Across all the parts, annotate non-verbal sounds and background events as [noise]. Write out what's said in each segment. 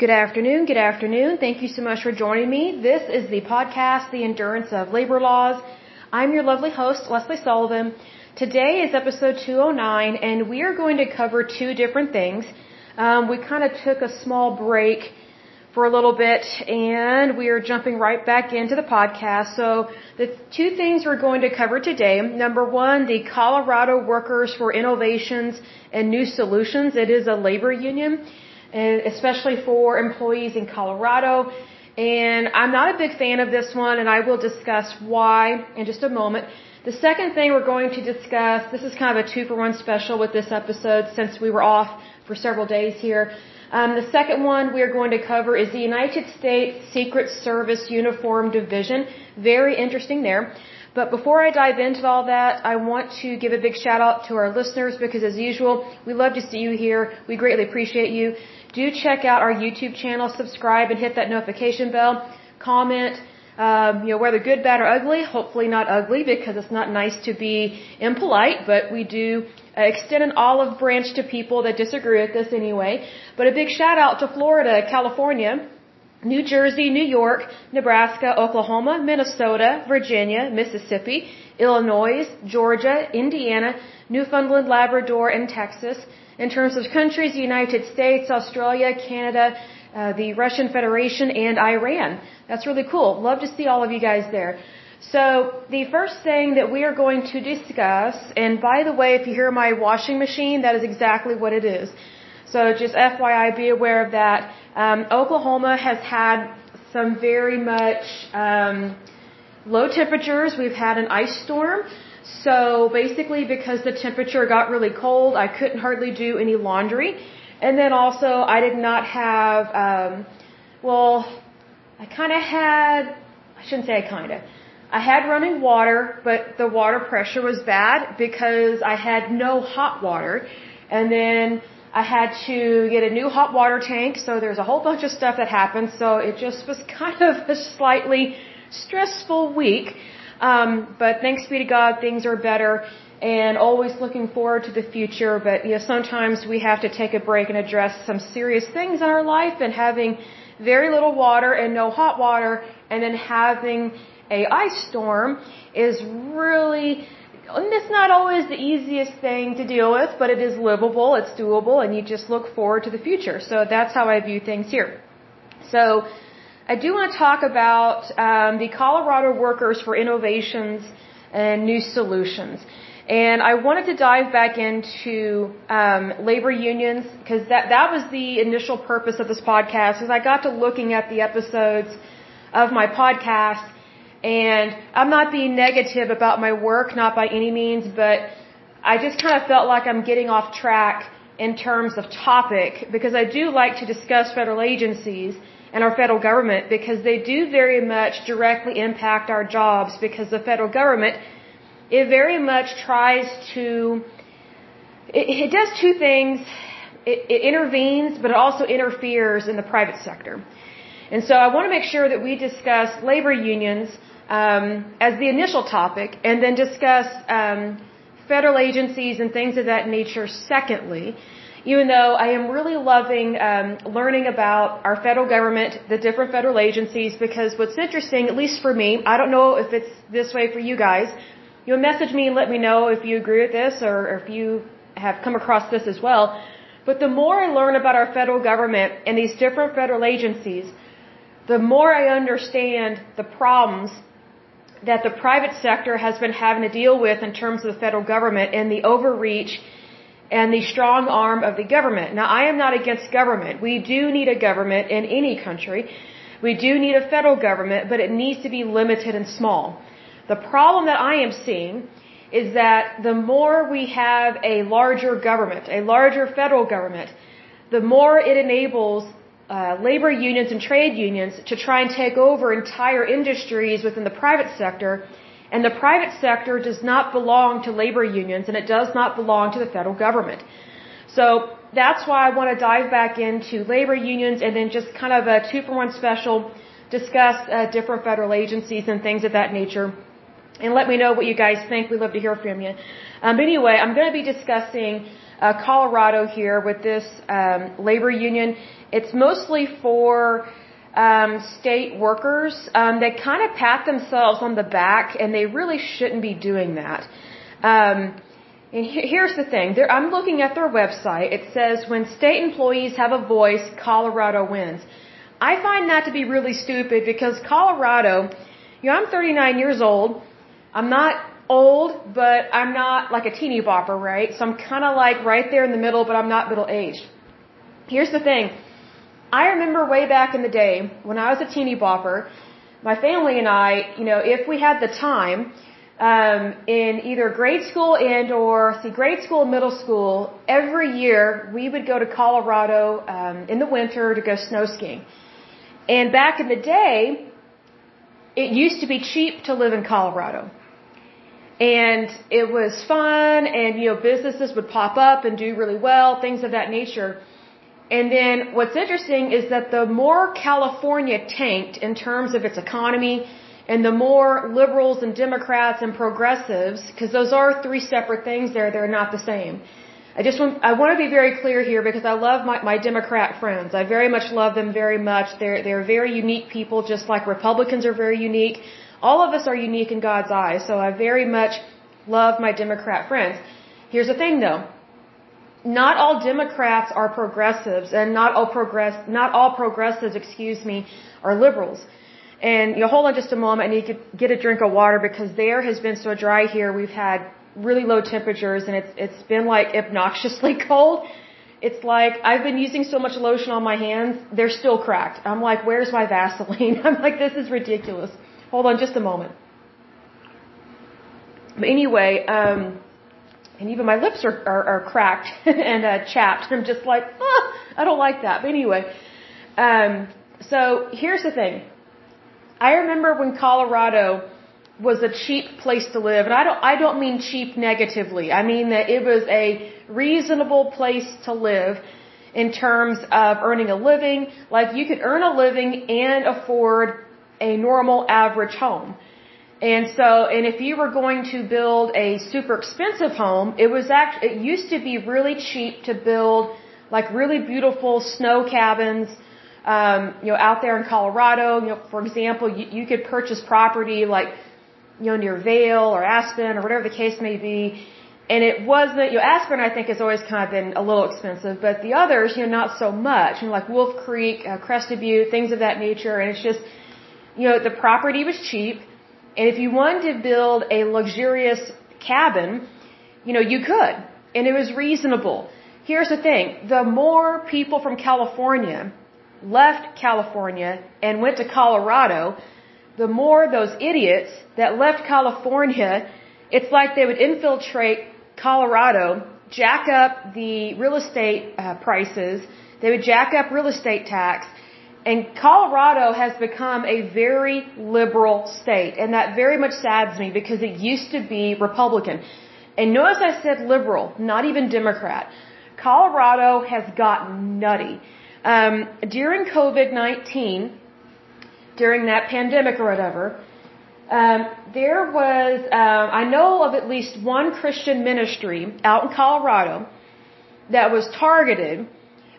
Good afternoon. Good afternoon. Thank you so much for joining me. This is the podcast, The Endurance of Labor Laws. I'm your lovely host, Leslie Sullivan. Today is episode 209, and we are going to cover two different things. Um, we kind of took a small break for a little bit, and we are jumping right back into the podcast. So, the two things we're going to cover today number one, the Colorado Workers for Innovations and New Solutions. It is a labor union especially for employees in Colorado. And I'm not a big fan of this one, and I will discuss why in just a moment. The second thing we're going to discuss, this is kind of a two for one special with this episode since we were off for several days here. Um, the second one we are going to cover is the United States Secret Service Uniformed Division. Very interesting there. But before I dive into all that, I want to give a big shout out to our listeners because as usual, we love to see you here. We greatly appreciate you do check out our YouTube channel, subscribe, and hit that notification bell. Comment, um, you know, whether good, bad, or ugly. Hopefully not ugly because it's not nice to be impolite, but we do uh, extend an olive branch to people that disagree with us anyway. But a big shout out to Florida, California, New Jersey, New York, Nebraska, Oklahoma, Minnesota, Virginia, Mississippi, Illinois, Georgia, Indiana, Newfoundland, Labrador, and Texas. In terms of countries, the United States, Australia, Canada, uh, the Russian Federation, and Iran. That's really cool. Love to see all of you guys there. So the first thing that we are going to discuss, and by the way, if you hear my washing machine, that is exactly what it is. So just FYI, be aware of that. Um, Oklahoma has had some very much um, low temperatures. We've had an ice storm. So basically, because the temperature got really cold, I couldn't hardly do any laundry. And then also, I did not have, um, well, I kind of had, I shouldn't say I kind of. I had running water, but the water pressure was bad because I had no hot water. And then I had to get a new hot water tank, so there's a whole bunch of stuff that happened. So it just was [laughs] kind of a slightly stressful week. Um, but thanks be to God, things are better and always looking forward to the future. But you know, sometimes we have to take a break and address some serious things in our life and having very little water and no hot water and then having a ice storm is really and it's not always the easiest thing to deal with, but it is livable, it's doable, and you just look forward to the future. So that's how I view things here. So I do want to talk about um, the Colorado Workers for Innovations and New Solutions. And I wanted to dive back into um, labor unions because that, that was the initial purpose of this podcast. Is I got to looking at the episodes of my podcast, and I'm not being negative about my work, not by any means, but I just kind of felt like I'm getting off track in terms of topic because I do like to discuss federal agencies and our federal government because they do very much directly impact our jobs because the federal government it very much tries to it, it does two things. It, it intervenes but it also interferes in the private sector. And so i want to make sure that we discuss labor unions um, as the initial topic and then discuss um, federal agencies and things of that nature secondly even though I am really loving um, learning about our federal government, the different federal agencies, because what's interesting, at least for me, I don't know if it's this way for you guys. You'll message me and let me know if you agree with this or, or if you have come across this as well. But the more I learn about our federal government and these different federal agencies, the more I understand the problems that the private sector has been having to deal with in terms of the federal government and the overreach and the strong arm of the government. Now, I am not against government. We do need a government in any country. We do need a federal government, but it needs to be limited and small. The problem that I am seeing is that the more we have a larger government, a larger federal government, the more it enables uh, labor unions and trade unions to try and take over entire industries within the private sector and the private sector does not belong to labor unions and it does not belong to the federal government. So that's why I want to dive back into labor unions and then just kind of a two for one special discuss uh, different federal agencies and things of that nature. And let me know what you guys think. We'd love to hear from you. Um, anyway, I'm going to be discussing uh, Colorado here with this um, labor union. It's mostly for um, state workers um, that kind of pat themselves on the back, and they really shouldn't be doing that. Um, and here's the thing. There, I'm looking at their website. It says when state employees have a voice, Colorado wins. I find that to be really stupid because Colorado, you know, I'm 39 years old. I'm not old, but I'm not like a teeny bopper, right? So I'm kind of like right there in the middle, but I'm not middle aged. Here's the thing. I remember way back in the day when I was a teeny bopper, my family and I, you know, if we had the time, um, in either grade school and or see grade school middle school, every year we would go to Colorado um, in the winter to go snow skiing. And back in the day, it used to be cheap to live in Colorado. And it was fun and, you know, businesses would pop up and do really well, things of that nature. And then what's interesting is that the more California tanked in terms of its economy, and the more liberals and Democrats and progressives, because those are three separate things there, they're not the same. I just want, I want to be very clear here because I love my, my Democrat friends. I very much love them very much. They're, they're very unique people, just like Republicans are very unique. All of us are unique in God's eyes, so I very much love my Democrat friends. Here's the thing though. Not all Democrats are progressives and not all progress, not all progressives, excuse me, are liberals. And you know, hold on just a moment. I need to get a drink of water because the air has been so dry here. We've had really low temperatures and it's it's been like obnoxiously [laughs] cold. It's like I've been using so much lotion on my hands, they're still cracked. I'm like, where's my Vaseline? [laughs] I'm like, this is ridiculous. Hold on just a moment. But anyway, um, and even my lips are, are, are cracked [laughs] and uh, chapped. I'm just like, ah, I don't like that. But anyway, um, so here's the thing. I remember when Colorado was a cheap place to live, and I don't I don't mean cheap negatively. I mean that it was a reasonable place to live in terms of earning a living. Like you could earn a living and afford a normal average home. And so, and if you were going to build a super expensive home, it was actually, it used to be really cheap to build like really beautiful snow cabins um, you know, out there in Colorado, you know, for example, you, you could purchase property like, you know, near Vail or Aspen or whatever the case may be. And it wasn't, you know, Aspen I think has always kind of been a little expensive, but the others, you know, not so much. You know, like Wolf Creek, uh, Crested Butte, things of that nature. And it's just, you know, the property was cheap. And if you wanted to build a luxurious cabin, you know, you could. And it was reasonable. Here's the thing. The more people from California left California and went to Colorado, the more those idiots that left California, it's like they would infiltrate Colorado, jack up the real estate uh, prices, they would jack up real estate tax, and Colorado has become a very liberal state, and that very much saddens me because it used to be Republican. And notice I said liberal, not even Democrat. Colorado has gotten nutty. Um, during COVID 19, during that pandemic or whatever, um, there was, um, I know of at least one Christian ministry out in Colorado that was targeted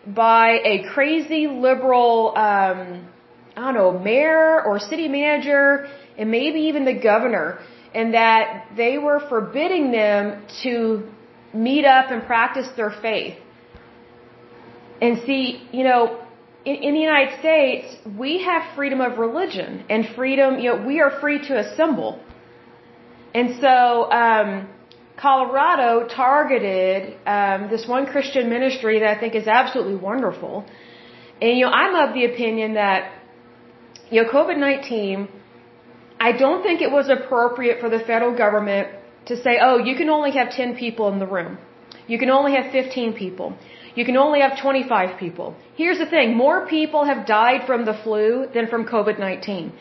by a crazy liberal, um, I don't know, mayor or city manager, and maybe even the governor, and that they were forbidding them to meet up and practice their faith. And see, you know, in, in the United States, we have freedom of religion and freedom, you know, we are free to assemble. And so, um, Colorado targeted um, this one Christian ministry that I think is absolutely wonderful. And, you know, I'm of the opinion that, you know, COVID 19, I don't think it was appropriate for the federal government to say, oh, you can only have 10 people in the room. You can only have 15 people. You can only have 25 people. Here's the thing, more people have died from the flu than from COVID-19.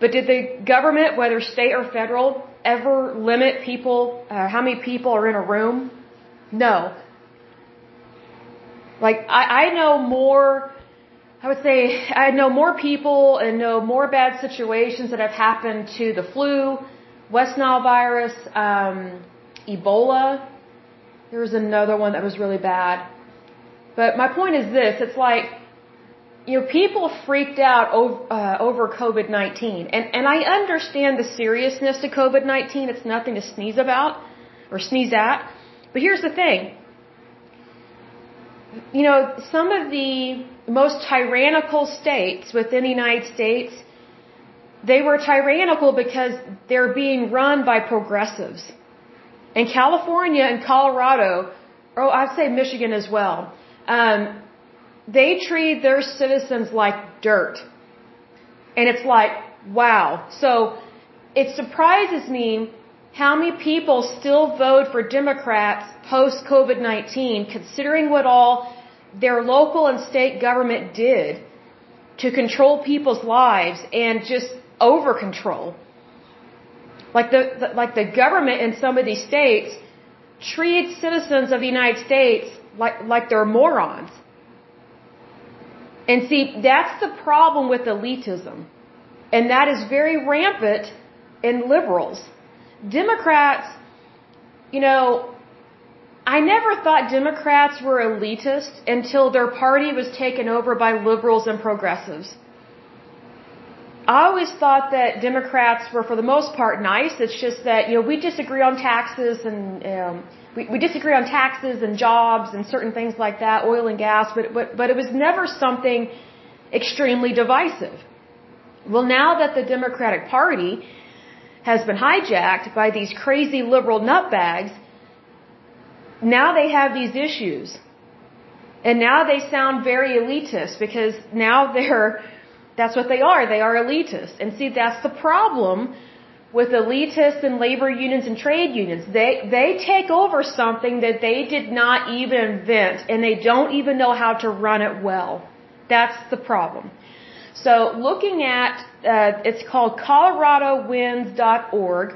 But did the government, whether state or federal, ever limit people, uh, how many people are in a room? No. Like, I, I know more, I would say, I know more people and know more bad situations that have happened to the flu, West Nile virus, um, Ebola, There was another one that was really bad. But my point is this, it's like, you know, people freaked out over, uh, over COVID-19. And, and I understand the seriousness to COVID-19. It's nothing to sneeze about or sneeze at. But here's the thing. You know, some of the most tyrannical states within the United States, they were tyrannical because they're being run by progressives. In California and Colorado, or I'd say Michigan as well, um, they treat their citizens like dirt. And it's like, wow. So it surprises me how many people still vote for Democrats post COVID 19, considering what all their local and state government did to control people's lives and just over control. Like the, the, like the government in some of these states treats citizens of the United States like like they're morons. And see, that's the problem with elitism. And that is very rampant in liberals. Democrats, you know, I never thought Democrats were elitist until their party was taken over by liberals and progressives. I always thought that Democrats were, for the most part, nice. It's just that you know we disagree on taxes and um, we, we disagree on taxes and jobs and certain things like that, oil and gas. But but but it was never something extremely divisive. Well, now that the Democratic Party has been hijacked by these crazy liberal nutbags, now they have these issues. And now they sound very elitist because now they're that's what they are. They are elitists. And see, that's the problem with elitists and labor unions and trade unions. They, they take over something that they did not even invent and they don't even know how to run it well. That's the problem. So looking at, uh, it's called coloradowins.org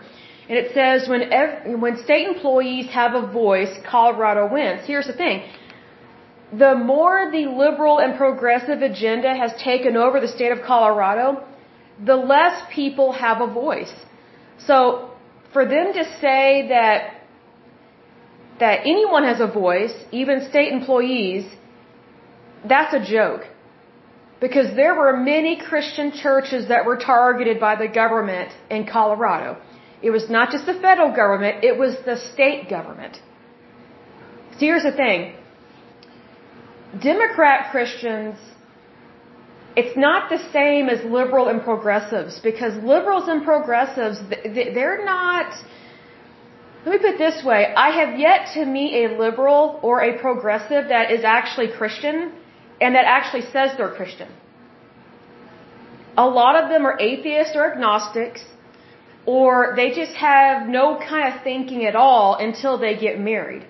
and it says when, ev- when state employees have a voice, Colorado wins. Here's the thing the more the liberal and progressive agenda has taken over the state of Colorado, the less people have a voice. So for them to say that that anyone has a voice, even state employees, that's a joke. Because there were many Christian churches that were targeted by the government in Colorado. It was not just the federal government, it was the state government. So here's the thing Democrat Christians, it's not the same as liberal and progressives because liberals and progressives, they're not. Let me put it this way I have yet to meet a liberal or a progressive that is actually Christian and that actually says they're Christian. A lot of them are atheists or agnostics, or they just have no kind of thinking at all until they get married.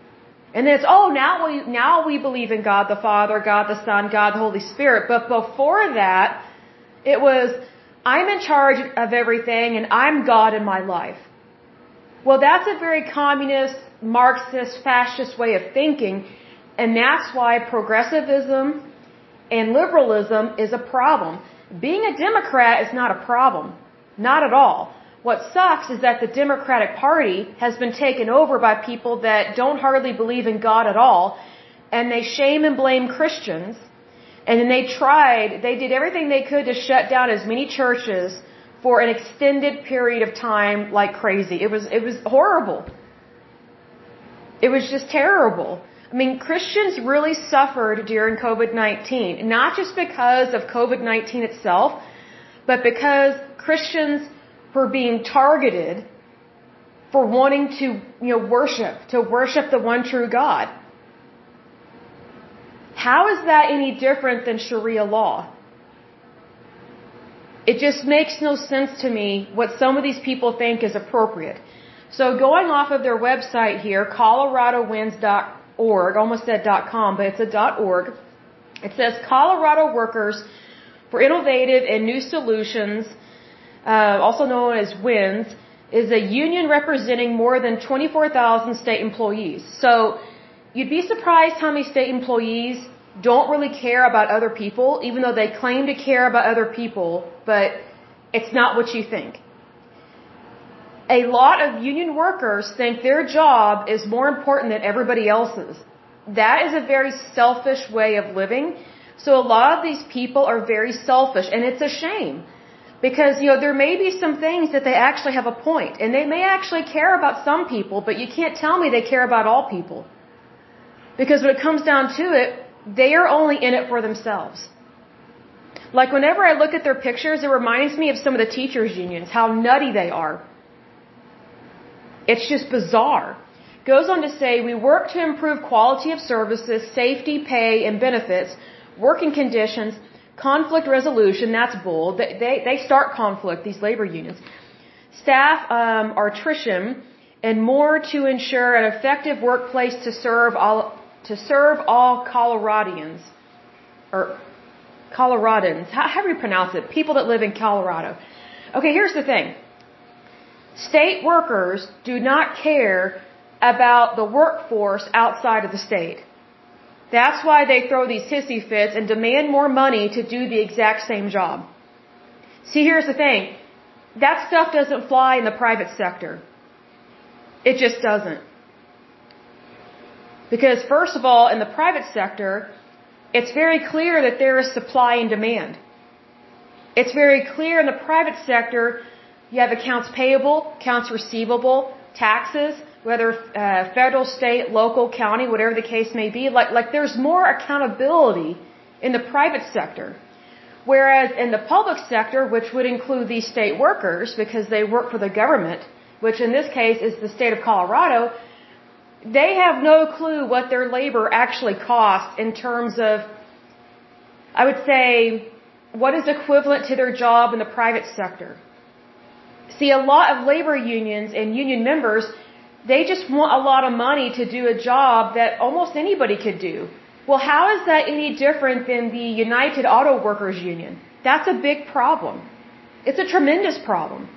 And then it's, oh, now we, now we believe in God the Father, God the Son, God the Holy Spirit. But before that, it was, I'm in charge of everything and I'm God in my life. Well, that's a very communist, Marxist, fascist way of thinking. And that's why progressivism and liberalism is a problem. Being a Democrat is not a problem. Not at all. What sucks is that the Democratic Party has been taken over by people that don't hardly believe in God at all, and they shame and blame Christians. And then they tried, they did everything they could to shut down as many churches for an extended period of time like crazy. It was, it was horrible. It was just terrible. I mean, Christians really suffered during COVID-19, not just because of COVID-19 itself, but because Christians for being targeted for wanting to, you know, worship, to worship the one true God. How is that any different than Sharia law? It just makes no sense to me what some of these people think is appropriate. So going off of their website here, coloradowins.org, almost said .com, but it's a .org. It says Colorado workers for innovative and new solutions uh, also known as WINS, is a union representing more than 24,000 state employees. So you'd be surprised how many state employees don't really care about other people, even though they claim to care about other people, but it's not what you think. a lot of union workers think their job is more important than everybody else's. That is a very selfish way of living. So a lot of these people are very selfish and it's a shame. Because, you know, there may be some things that they actually have a point and they may actually care about some people, but you can't tell me they care about all people. Because when it comes down to it, they are only in it for themselves. Like whenever I look at their pictures, it reminds me of some of the teachers unions, how nutty they are. It's just bizarre. Goes on to say, we work to improve quality of services, safety, pay, and benefits, working conditions, conflict resolution, that's bull. They, they, they start conflict, these labor unions. Staff um, attrition, and more to ensure an effective workplace to serve all, to serve all Coloradians. Or Coloradans. How, how do you pronounce it? People that live in Colorado. Okay, here's the thing. State workers do not care about the workforce outside of the state. That's why they throw these hissy fits and demand more money to do the exact same job. See, here's the thing. That stuff doesn't fly in the private sector. It just doesn't. Because first of all, in the private sector, it's very clear that there is supply and demand. It's very clear in the private sector you have accounts payable, accounts receivable, taxes, whether uh, federal, state, local, county, whatever the case may be. Like, like there's more accountability in the private sector. Whereas in the public sector, which would include these state workers because they work for the government, which in this case is the state of Colorado, they have no clue what their labor actually costs in terms of, I would say, what is equivalent to their job in the private sector. See, a lot of labor unions and union members, they just want a lot of money to do a job that almost anybody could do. Well, how is that any different than the United Auto Workers Union? That's a big problem. It's a tremendous problem.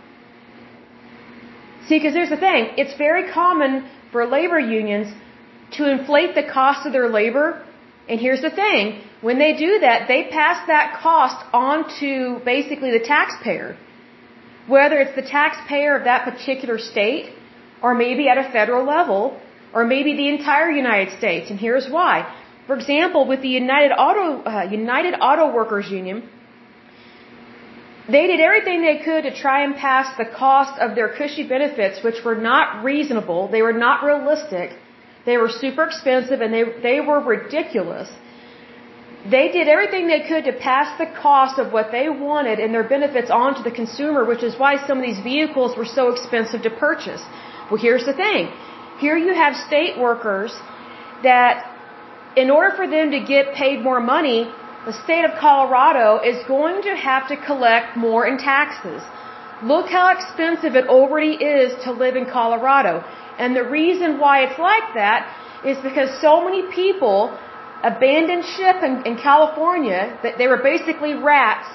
See, because here's the thing. It's very common for labor unions to inflate the cost of their labor. And here's the thing. When they do that, they pass that cost on to basically the taxpayer whether it's the taxpayer of that particular state, or maybe at a federal level, or maybe the entire United States. And here's why. For example, with the United Auto, uh, United Auto Workers Union, they did everything they could to try and pass the cost of their cushy benefits, which were not reasonable, they were not realistic, they were super expensive, and they, they were ridiculous they did everything they could to pass the cost of what they wanted and their benefits on to the consumer, which is why some of these vehicles were so expensive to purchase. Well, here's the thing. Here you have state workers that, in order for them to get paid more money, the state of Colorado is going to have to collect more in taxes. Look how expensive it already is to live in Colorado. And the reason why it's like that is because so many people abandoned ship in, in California that they were basically rats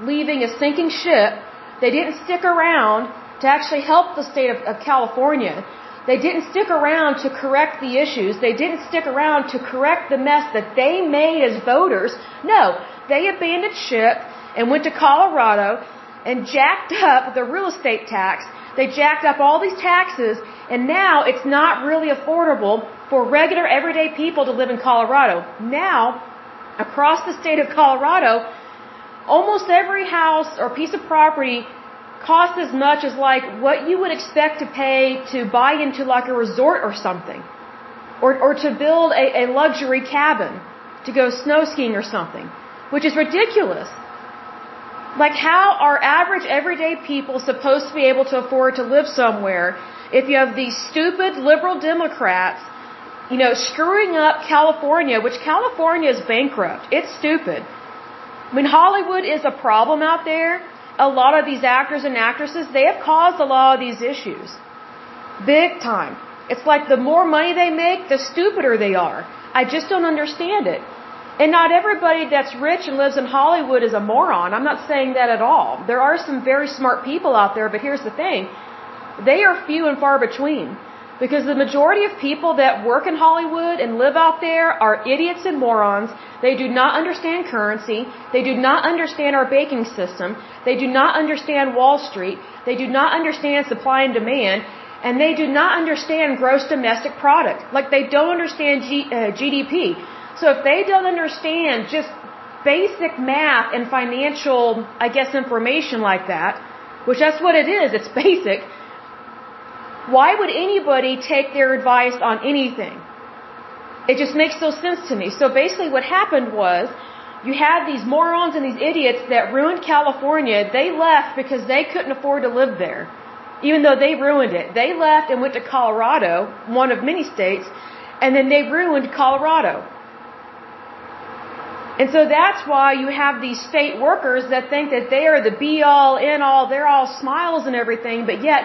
leaving a sinking ship. They didn't stick around to actually help the state of, of California. They didn't stick around to correct the issues. They didn't stick around to correct the mess that they made as voters. No, they abandoned ship and went to Colorado and jacked up the real estate tax. They jacked up all these taxes and now it's not really affordable for regular everyday people to live in Colorado. Now, across the state of Colorado, almost every house or piece of property costs as much as like what you would expect to pay to buy into like a resort or something. Or, or to build a, a luxury cabin to go snow skiing or something. Which is ridiculous. Like how are average everyday people supposed to be able to afford to live somewhere if you have these stupid liberal Democrats you know, screwing up California, which California is bankrupt. It's stupid. I mean, Hollywood is a problem out there. A lot of these actors and actresses, they have caused a lot of these issues. Big time. It's like the more money they make, the stupider they are. I just don't understand it. And not everybody that's rich and lives in Hollywood is a moron. I'm not saying that at all. There are some very smart people out there, but here's the thing. They are few and far between. Because the majority of people that work in Hollywood and live out there are idiots and morons. They do not understand currency. They do not understand our banking system. They do not understand Wall Street. They do not understand supply and demand. And they do not understand gross domestic product. Like they don't understand G, uh, GDP. So if they don't understand just basic math and financial, I guess, information like that, which that's what it is, it's basic, why would anybody take their advice on anything? It just makes no sense to me. So basically what happened was, you had these morons and these idiots that ruined California. They left because they couldn't afford to live there. Even though they ruined it. They left and went to Colorado, one of many states, and then they ruined Colorado. And so that's why you have these state workers that think that they are the be all, in all, they're all smiles and everything, but yet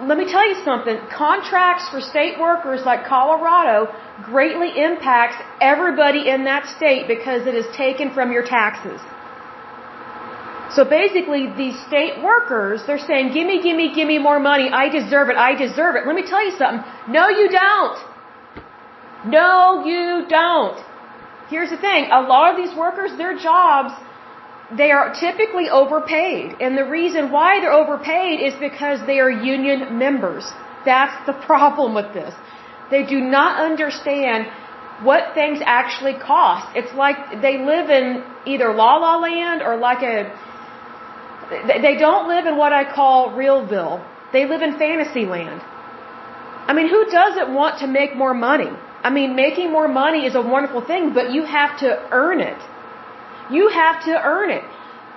let me tell you something. Contracts for state workers like Colorado greatly impacts everybody in that state because it is taken from your taxes. So basically, these state workers, they're saying, gimme, gimme, gimme more money. I deserve it. I deserve it. Let me tell you something. No, you don't. No, you don't. Here's the thing. A lot of these workers, their jobs, they are typically overpaid. And the reason why they're overpaid is because they are union members. That's the problem with this. They do not understand what things actually cost. It's like they live in either la la land or like a, they don't live in what I call realville. They live in fantasy land. I mean, who doesn't want to make more money? I mean, making more money is a wonderful thing, but you have to earn it. You have to earn it.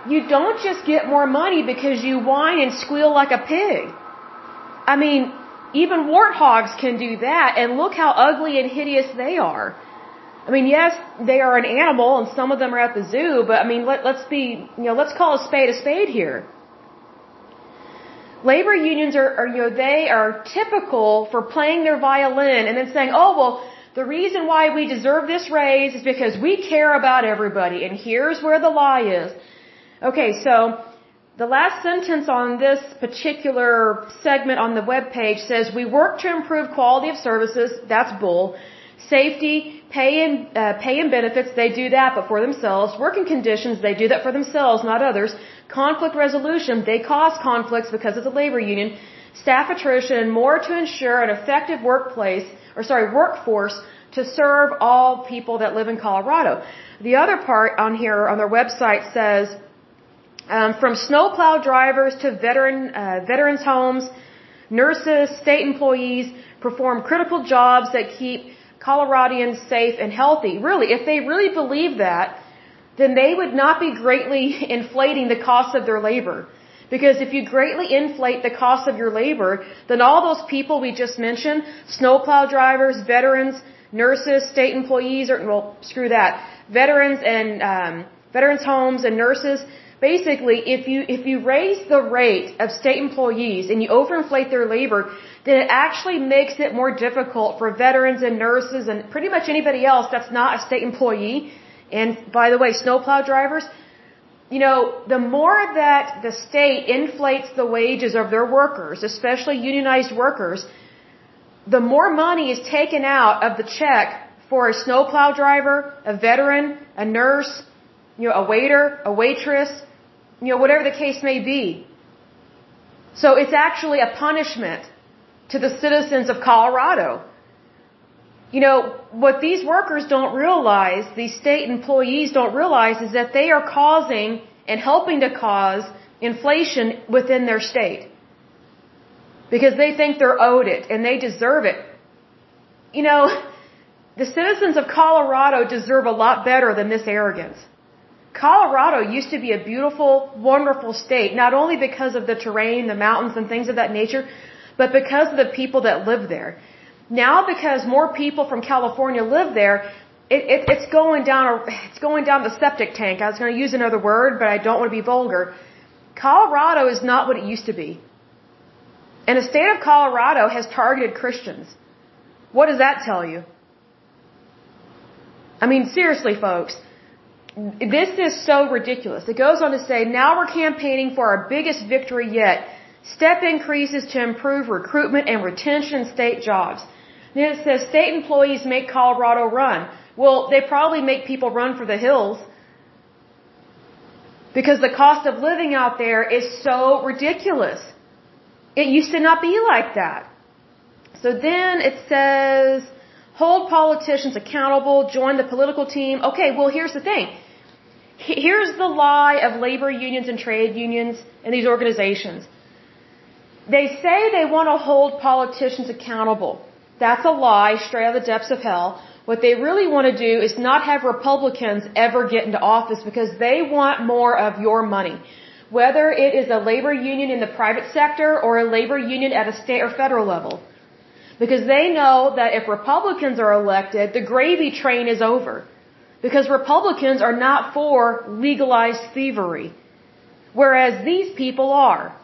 You don't just get more money because you whine and squeal like a pig. I mean, even warthogs can do that, and look how ugly and hideous they are. I mean, yes, they are an animal, and some of them are at the zoo, but I mean, let, let's be, you know, let's call a spade a spade here. Labor unions are, are, you know, they are typical for playing their violin and then saying, oh, well, the reason why we deserve this raise is because we care about everybody. And here's where the lie is. Okay, so the last sentence on this particular segment on the web page says we work to improve quality of services. That's bull. Safety, pay and uh, pay and benefits, they do that, but for themselves. Working conditions, they do that for themselves, not others. Conflict resolution, they cause conflicts because of the labor union. Staff attrition, more to ensure an effective workplace or sorry, workforce to serve all people that live in Colorado. The other part on here on their website says, um, from snowplow drivers to veteran uh, veterans homes, nurses, state employees perform critical jobs that keep Coloradians safe and healthy. Really, if they really believe that, then they would not be greatly [laughs] inflating the cost of their labor. Because if you greatly inflate the cost of your labor, then all those people we just mentioned, snowplow drivers, veterans, nurses, state employees, or, well, screw that, veterans and, um, veterans homes and nurses, basically, if you, if you raise the rate of state employees and you overinflate their labor, then it actually makes it more difficult for veterans and nurses and pretty much anybody else that's not a state employee. And by the way, snowplow drivers, you know, the more that the state inflates the wages of their workers, especially unionized workers, the more money is taken out of the check for a snowplow driver, a veteran, a nurse, you know, a waiter, a waitress, you know, whatever the case may be. So it's actually a punishment to the citizens of Colorado. You know, what these workers don't realize, these state employees don't realize is that they are causing and helping to cause inflation within their state. Because they think they're owed it and they deserve it. You know, [laughs] the citizens of Colorado deserve a lot better than this arrogance. Colorado used to be a beautiful, wonderful state, not only because of the terrain, the mountains, and things of that nature, but because of the people that live there. Now, because more people from California live there, it, it, it's going down. A, it's going down the septic tank. I was going to use another word, but I don't want to be vulgar. Colorado is not what it used to be, and the state of Colorado has targeted Christians. What does that tell you? I mean, seriously, folks, this is so ridiculous. It goes on to say, now we're campaigning for our biggest victory yet Step increases to improve recruitment and retention state jobs. It says state employees make Colorado run. Well, they probably make people run for the hills because the cost of living out there is so ridiculous. It used to not be like that. So then it says, hold politicians accountable, join the political team. Okay, well here's the thing. Here's the lie of labor unions and trade unions and these organizations. They say they want to hold politicians accountable. That's a lie straight out of the depths of hell. What they really want to do is not have Republicans ever get into office because they want more of your money. Whether it is a labor union in the private sector or a labor union at a state or federal level. Because they know that if Republicans are elected, the gravy train is over. Because Republicans are not for legalized thievery. Whereas these people are.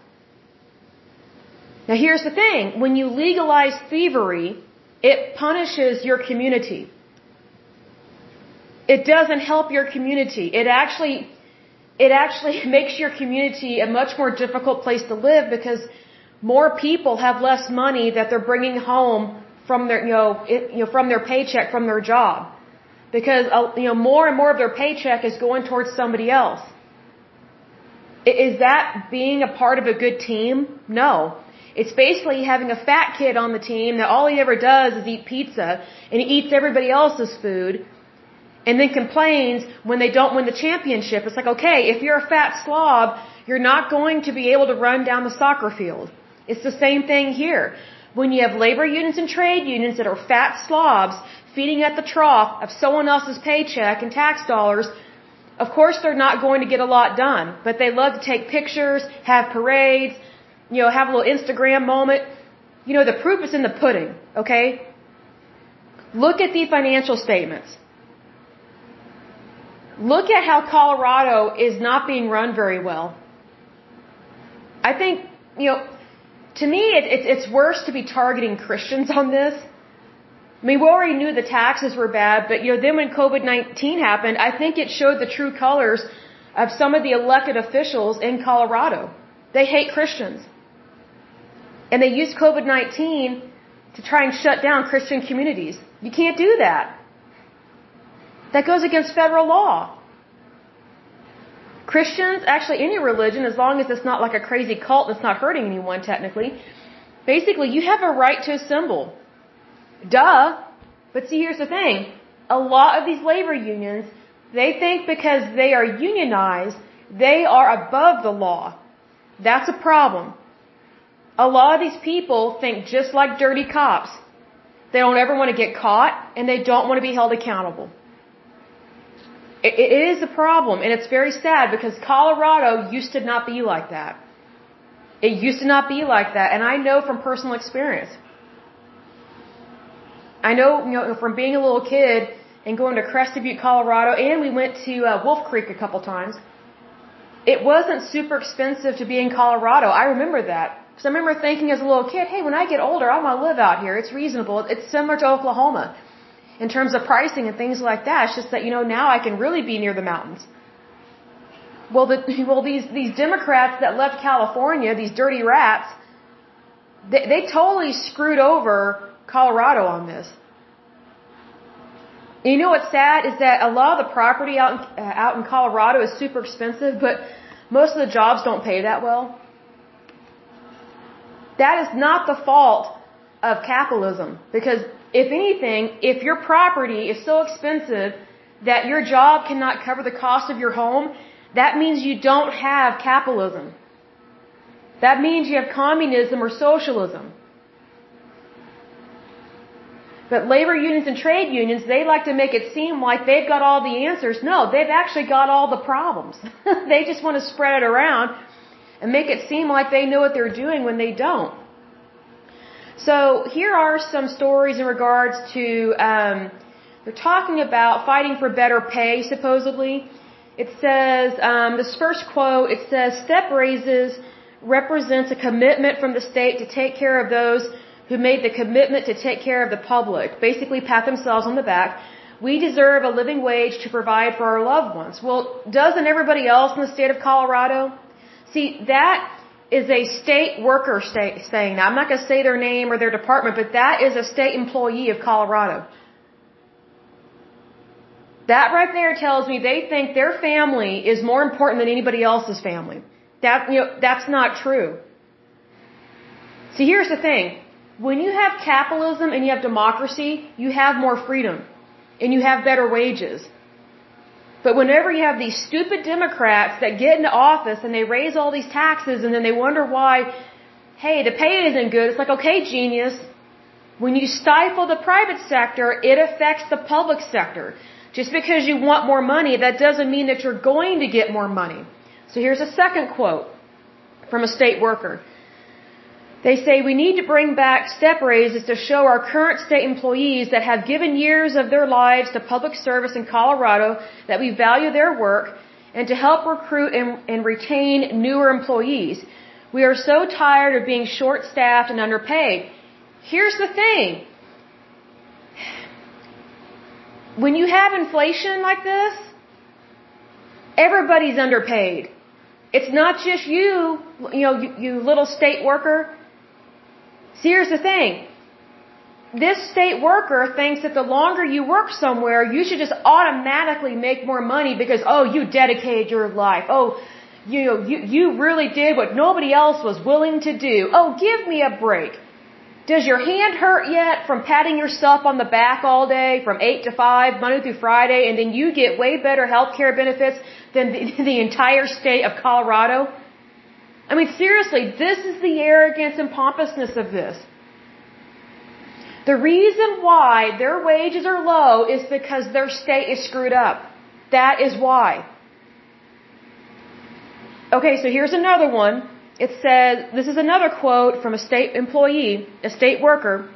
Now here's the thing. When you legalize thievery, it punishes your community. It doesn't help your community. It actually, it actually [laughs] makes your community a much more difficult place to live because more people have less money that they're bringing home from their, you know, it, you know, from their paycheck from their job. Because, uh, you know, more and more of their paycheck is going towards somebody else. Is that being a part of a good team? No. It's basically having a fat kid on the team that all he ever does is eat pizza and he eats everybody else's food and then complains when they don't win the championship. It's like, okay, if you're a fat slob, you're not going to be able to run down the soccer field. It's the same thing here. When you have labor unions and trade unions that are fat slobs feeding at the trough of someone else's paycheck and tax dollars, of course they're not going to get a lot done, but they love to take pictures, have parades, you know, have a little Instagram moment. You know, the proof is in the pudding, okay? Look at the financial statements. Look at how Colorado is not being run very well. I think, you know, to me, it, it, it's worse to be targeting Christians on this. I mean, we already knew the taxes were bad, but, you know, then when COVID-19 happened, I think it showed the true colors of some of the elected officials in Colorado. They hate Christians. And they used COVID-19 to try and shut down Christian communities. You can't do that. That goes against federal law. Christians, actually any religion, as long as it's not like a crazy cult that's not hurting anyone technically, basically you have a right to assemble. Duh. But see, here's the thing. A lot of these labor unions, they think because they are unionized, they are above the law. That's a problem. A lot of these people think just like dirty cops. They don't ever want to get caught and they don't want to be held accountable. it, is a problem and it's very sad because Colorado used to not be like that. It used to not be like that and I know from personal experience. I know, you know, from being a little kid and going to Crested Butte, Colorado, and we went to uh, Wolf Creek a couple times. It wasn't super expensive to be in Colorado. I remember that. Because I remember thinking as a little kid, hey, when I get older, I want to live out here. It's reasonable. It's similar to Oklahoma in terms of pricing and things like that. It's just that, you know, now I can really be near the mountains. Well, the, [laughs] well, these, these Democrats that left California, these dirty rats, they, they totally screwed over Colorado on this. And you know what's sad is that a lot of the property out in, uh, out in Colorado is super expensive, but most of the jobs don't pay that well. That is not the fault of capitalism. Because if anything, if your property is so expensive that your job cannot cover the cost of your home, that means you don't have capitalism. That means you have communism or socialism. But labor unions and trade unions, they like to make it seem like they've got all the answers. No, they've actually got all the problems. [laughs] they just want to spread it around and make it seem like they know what they're doing when they don't. So here are some stories in regards to, um, they're talking about fighting for better pay, supposedly. It says, um, this first quote, it says, step raises represents a commitment from the state to take care of those who made the commitment to take care of the public. Basically pat themselves on the back. We deserve a living wage to provide for our loved ones. Well, doesn't everybody else in the state of Colorado? See, that is a state worker say, saying that. I'm not going to say their name or their department, but that is a state employee of Colorado. That right there tells me they think their family is more important than anybody else's family. That, you know, that's not true. See, here's the thing. When you have capitalism and you have democracy, you have more freedom. And you have better wages. But whenever you have these stupid Democrats that get into office and they raise all these taxes and then they wonder why, hey, the pay isn't good, it's like, okay, genius. When you stifle the private sector, it affects the public sector. Just because you want more money, that doesn't mean that you're going to get more money. So here's a second quote from a state worker. They say we need to bring back step raises to show our current state employees that have given years of their lives to public service in Colorado that we value their work and to help recruit and, and retain newer employees. We are so tired of being short staffed and underpaid. Here's the thing. When you have inflation like this, everybody's underpaid. It's not just you, you know, you, you little state worker. See, here's the thing. This state worker thinks that the longer you work somewhere, you should just automatically make more money because, oh, you dedicated your life. Oh, you know, you, you really did what nobody else was willing to do. Oh, give me a break. Does your hand hurt yet from patting yourself on the back all day from 8 to 5, Monday through Friday, and then you get way better health care benefits than the, [laughs] the entire state of Colorado? I mean, seriously, this is the arrogance and pompousness of this. The reason why their wages are low is because their state is screwed up. That is why. Okay, so here's another one. It says, this is another quote from a state employee, a state worker.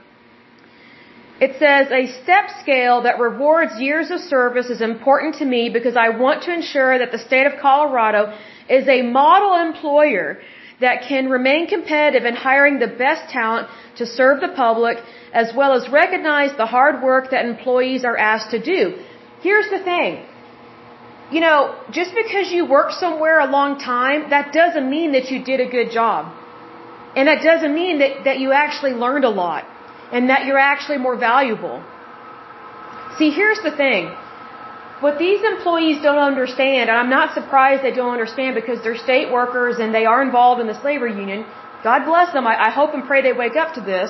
It says, a step scale that rewards years of service is important to me because I want to ensure that the state of Colorado is a model employer that can remain competitive in hiring the best talent to serve the public as well as recognize the hard work that employees are asked to do. Here's the thing. You know, just because you work somewhere a long time, that doesn't mean that you did a good job. And that doesn't mean that, that you actually learned a lot and that you're actually more valuable. See, here's the thing. What these employees don't understand, and I'm not surprised they don't understand because they're state workers and they are involved in the labor union. God bless them. I, I hope and pray they wake up to this,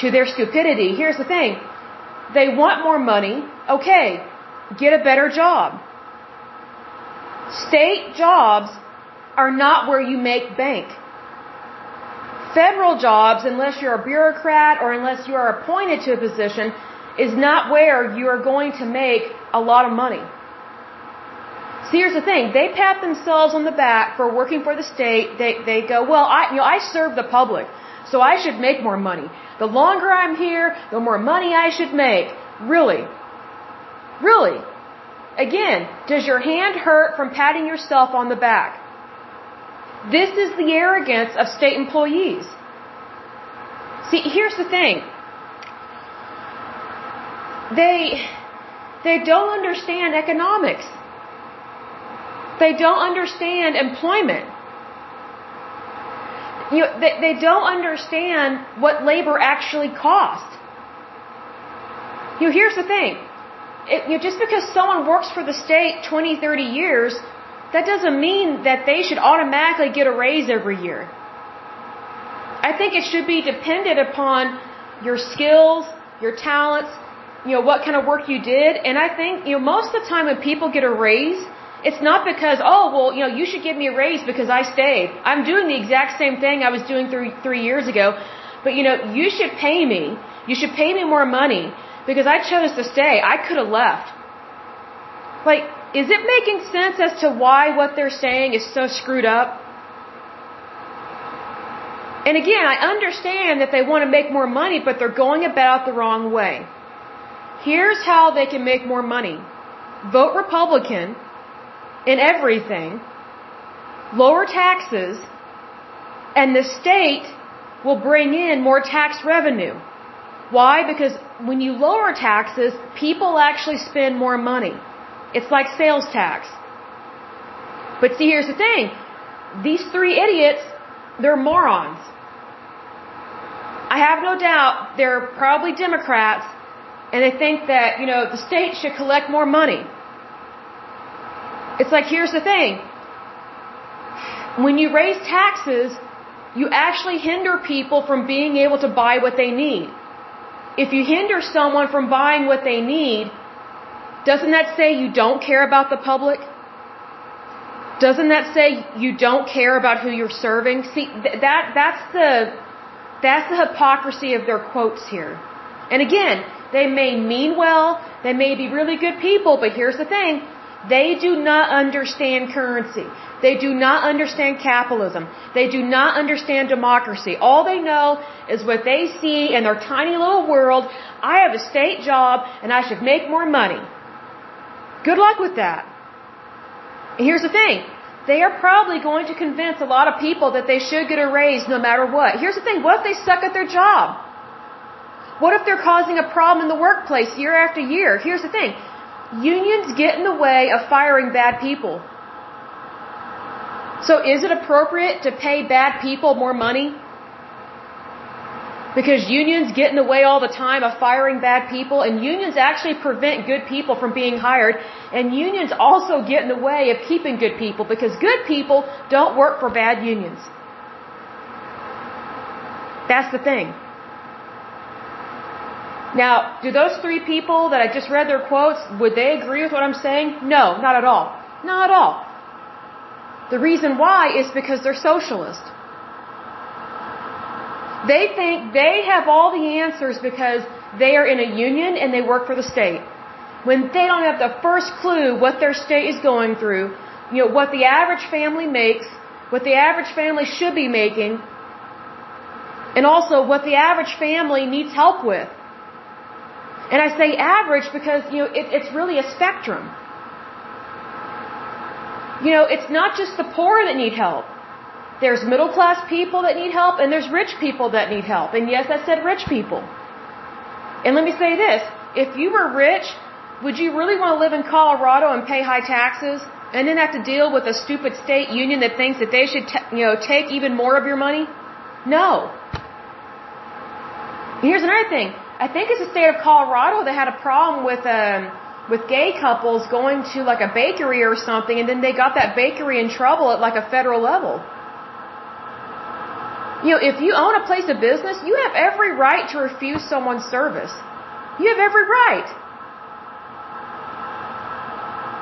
to their stupidity. Here's the thing. They want more money. Okay. Get a better job. State jobs are not where you make bank. Federal jobs, unless you're a bureaucrat or unless you are appointed to a position, is not where you are going to make a lot of money. See, here's the thing. They pat themselves on the back for working for the state. They, they go, well, I, you know, I serve the public, so I should make more money. The longer I'm here, the more money I should make. Really? Really? Again, does your hand hurt from patting yourself on the back? This is the arrogance of state employees. See, here's the thing. They, they don't understand economics. They don't understand employment. You know, they, they don't understand what labor actually costs. You know, here's the thing. It, you know, just because someone works for the state 20, 30 years, that doesn't mean that they should automatically get a raise every year. I think it should be dependent upon your skills, your talents, you know, what kind of work you did. And I think, you know, most of the time when people get a raise, it's not because, oh, well, you know, you should give me a raise because I stayed. I'm doing the exact same thing I was doing three, three years ago. But, you know, you should pay me. You should pay me more money because I chose to stay. I could have left. Like, is it making sense as to why what they're saying is so screwed up? And again, I understand that they want to make more money, but they're going about the wrong way. Here's how they can make more money. Vote Republican in everything, lower taxes, and the state will bring in more tax revenue. Why? Because when you lower taxes, people actually spend more money. It's like sales tax. But see, here's the thing. These three idiots they're morons. I have no doubt they're probably Democrats and they think that, you know, the state should collect more money. It's like, here's the thing. When you raise taxes, you actually hinder people from being able to buy what they need. If you hinder someone from buying what they need, doesn't that say you don't care about the public? Doesn't that say you don't care about who you're serving? See, that, that's the, that's the hypocrisy of their quotes here. And again, they may mean well, they may be really good people, but here's the thing. They do not understand currency. They do not understand capitalism. They do not understand democracy. All they know is what they see in their tiny little world. I have a state job and I should make more money. Good luck with that. And here's the thing. They are probably going to convince a lot of people that they should get a raise no matter what. Here's the thing. What if they suck at their job? What if they're causing a problem in the workplace year after year? Here's the thing. Unions get in the way of firing bad people. So is it appropriate to pay bad people more money? Because unions get in the way all the time of firing bad people, and unions actually prevent good people from being hired, and unions also get in the way of keeping good people because good people don't work for bad unions. That's the thing. Now, do those three people that I just read their quotes, would they agree with what I'm saying? No, not at all. Not at all. The reason why is because they're socialist. They think they have all the answers because they are in a union and they work for the state. When they don't have the first clue what their state is going through, you know, what the average family makes, what the average family should be making, and also what the average family needs help with. And I say average because, you know, it, it's really a spectrum. You know, it's not just the poor that need help. There's middle class people that need help and there's rich people that need help. And yes, I said rich people. And let me say this. If you were rich, would you really want to live in Colorado and pay high taxes and then have to deal with a stupid state union that thinks that they should, you know, take even more of your money? No. Here's another thing. I think it's the state of Colorado that had a problem with um, with gay couples going to like a bakery or something, and then they got that bakery in trouble at like a federal level. You know, if you own a place of business, you have every right to refuse someone's service. You have every right.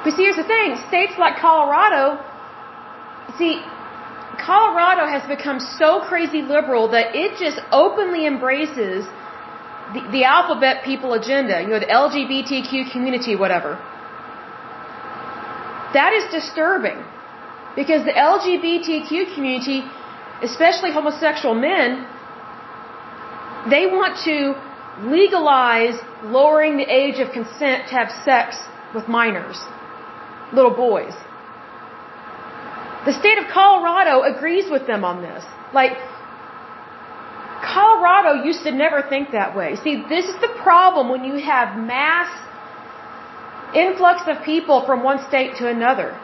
But see, here's the thing: states like Colorado, see, Colorado has become so crazy liberal that it just openly embraces the, the alphabet people agenda, you know, the LGBTQ community, whatever. That is disturbing because the LGBTQ community, especially homosexual men, they want to legalize lowering the age of consent to have sex with minors, little boys. The state of Colorado agrees with them on this. Like, Colorado used to never think that way. See, this is the problem when you have mass influx of people from one state to another.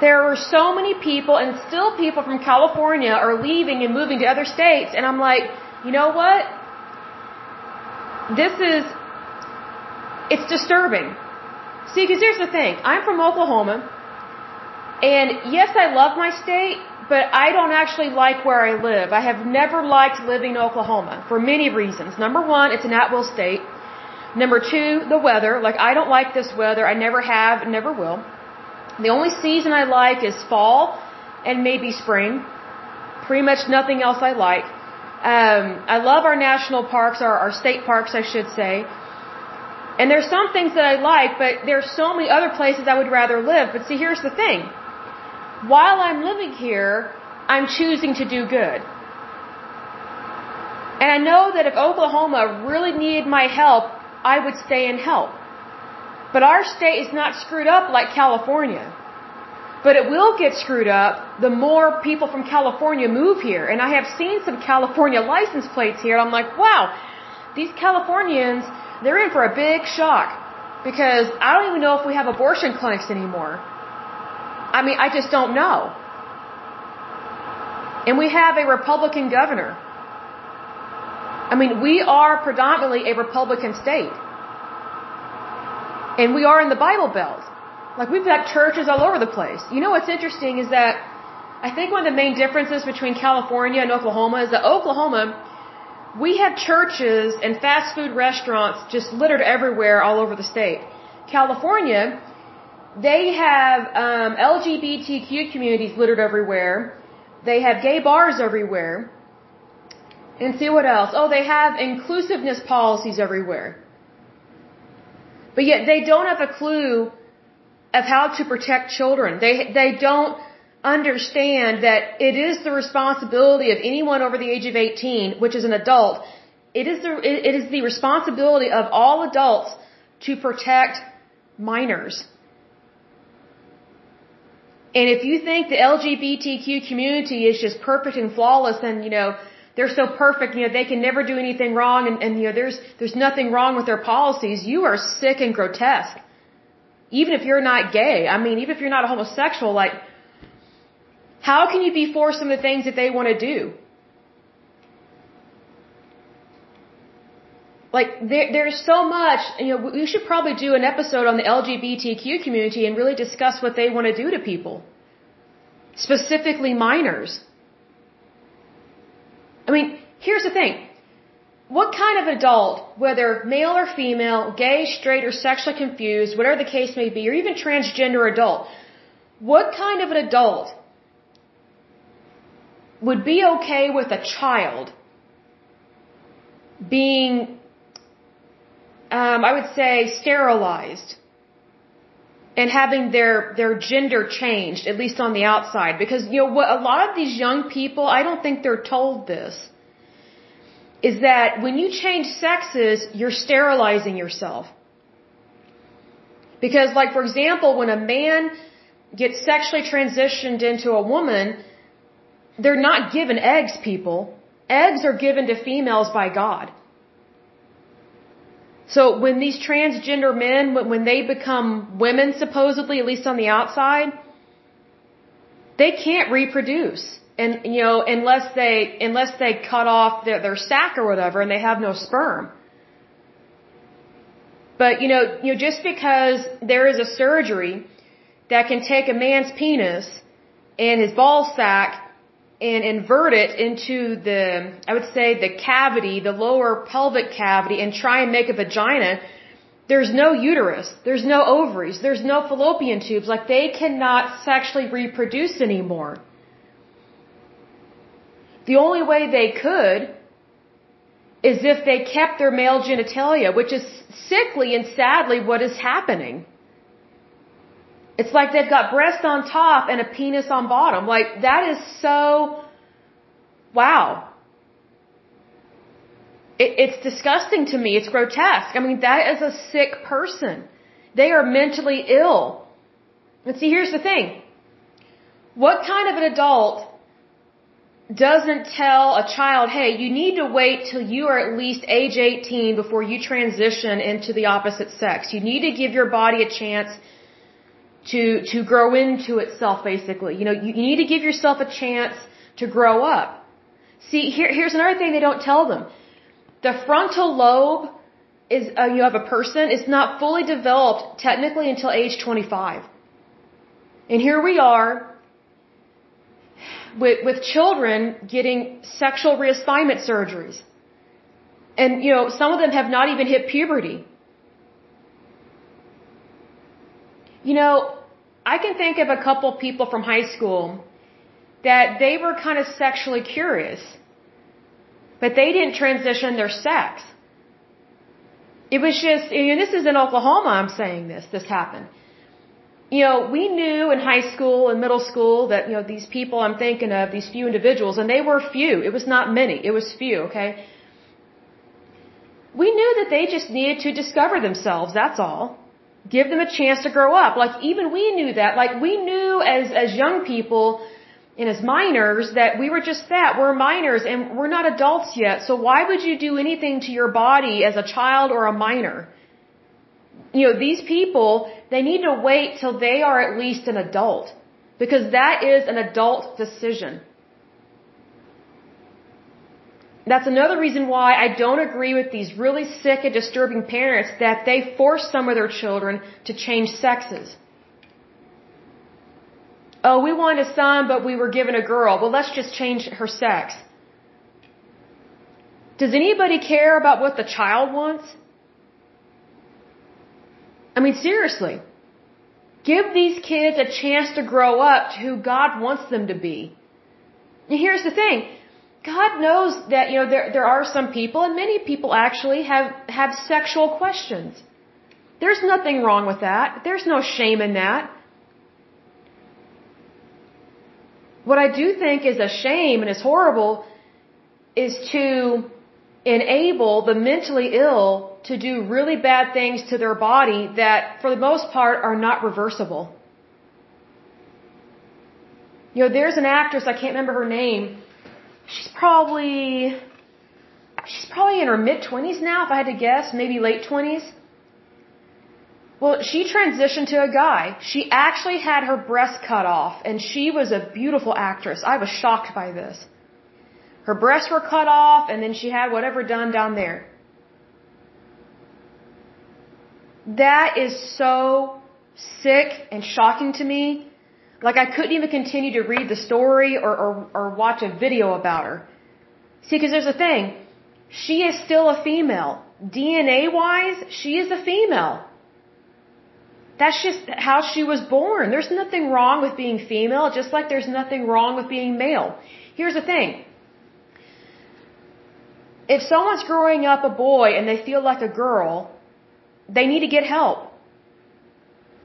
There are so many people, and still people from California are leaving and moving to other states, and I'm like, you know what? This is, it's disturbing. See, because here's the thing. I'm from Oklahoma, and yes, I love my state, but I don't actually like where I live. I have never liked living in Oklahoma for many reasons. Number one, it's an at-will state. Number two, the weather. Like, I don't like this weather. I never have, never will. The only season I like is fall and maybe spring. Pretty much nothing else I like. Um, I love our national parks, our, our state parks, I should say. And there's some things that I like, but there's so many other places I would rather live. But see, here's the thing while I'm living here, I'm choosing to do good. And I know that if Oklahoma really needed my help, I would stay and help. But our state is not screwed up like California. But it will get screwed up the more people from California move here. And I have seen some California license plates here. And I'm like, wow, these Californians, they're in for a big shock. Because I don't even know if we have abortion clinics anymore. I mean, I just don't know. And we have a Republican governor. I mean, we are predominantly a Republican state. And we are in the Bible Belt. Like, we've got churches all over the place. You know what's interesting is that I think one of the main differences between California and Oklahoma is that Oklahoma, we have churches and fast food restaurants just littered everywhere all over the state. California, they have um, LGBTQ communities littered everywhere. They have gay bars everywhere. And see what else? Oh, they have inclusiveness policies everywhere. But yet they don't have a clue of how to protect children. They they don't understand that it is the responsibility of anyone over the age of 18, which is an adult. It is the it is the responsibility of all adults to protect minors. And if you think the LGBTQ community is just perfect and flawless and, you know, they're so perfect, you know, they can never do anything wrong and, and you know, there's, there's nothing wrong with their policies, you are sick and grotesque. Even if you're not gay, I mean, even if you're not a homosexual, like, how can you be for some of the things that they want to do? Like there, there's so much you know we should probably do an episode on the lgbtq community and really discuss what they want to do to people. Specifically minors. I mean here's the thing. What kind of adult whether male or female gay straight or sexually confused whatever the case may be or even transgender adult what kind of an adult would be okay with a child being um, I would say, sterilized and having their their gender changed, at least on the outside. Because you know what, a lot of these young people, I don't think they're told this, is that when you change sexes, you're sterilizing yourself. Because, like for example, when a man gets sexually transitioned into a woman, they're not given eggs, people. Eggs are given to females by God. So when these transgender men, when they become women supposedly, at least on the outside, they can't reproduce. And, you know, unless they, unless they cut off their, their sac or whatever and they have no sperm. But, you know, you know, just because there is a surgery that can take a man's penis and his ball sac and invert it into the, I would say, the cavity, the lower pelvic cavity, and try and make a vagina, there's no uterus, there's no ovaries, there's no fallopian tubes. Like they cannot sexually reproduce anymore. The only way they could is if they kept their male genitalia, which is sickly and sadly what is happening. It's like they've got breast on top and a penis on bottom. Like, that is so. Wow. It, it's disgusting to me. It's grotesque. I mean, that is a sick person. They are mentally ill. And see, here's the thing. What kind of an adult doesn't tell a child, hey, you need to wait till you are at least age 18 before you transition into the opposite sex. You need to give your body a chance to to grow into itself basically. You know you, you need to give yourself a chance to grow up. See here here's another thing they don't tell them. The frontal lobe is uh, you have a person is not fully developed technically until age 25 and here we are with with children getting sexual reassignment surgeries. And you know some of them have not even hit puberty You know, I can think of a couple people from high school that they were kind of sexually curious, but they didn't transition their sex. It was just, and this is in Oklahoma, I'm saying this, this happened. You know, we knew in high school and middle school that, you know, these people I'm thinking of, these few individuals, and they were few. It was not many. It was few, okay? We knew that they just needed to discover themselves, that's all. Give them a chance to grow up. Like even we knew that. Like we knew as, as young people and as minors that we were just that. We're minors and we're not adults yet. So why would you do anything to your body as a child or a minor? You know, these people, they need to wait till they are at least an adult. Because that is an adult decision. That's another reason why I don't agree with these really sick and disturbing parents that they force some of their children to change sexes. Oh, we want a son, but we were given a girl. Well, let's just change her sex. Does anybody care about what the child wants? I mean, seriously. Give these kids a chance to grow up to who God wants them to be. And here's the thing. God knows that, you know, there, there are some people, and many people actually have, have sexual questions. There's nothing wrong with that. There's no shame in that. What I do think is a shame and is horrible is to enable the mentally ill to do really bad things to their body that, for the most part, are not reversible. You know, there's an actress, I can't remember her name. She's probably, she's probably in her mid 20s now, if I had to guess, maybe late 20s. Well, she transitioned to a guy. She actually had her breast cut off, and she was a beautiful actress. I was shocked by this. Her breasts were cut off, and then she had whatever done down there. That is so sick and shocking to me. Like I couldn't even continue to read the story or, or, or watch a video about her. See, because there's a thing. She is still a female. DNA wise, she is a female. That's just how she was born. There's nothing wrong with being female, just like there's nothing wrong with being male. Here's the thing if someone's growing up a boy and they feel like a girl, they need to get help.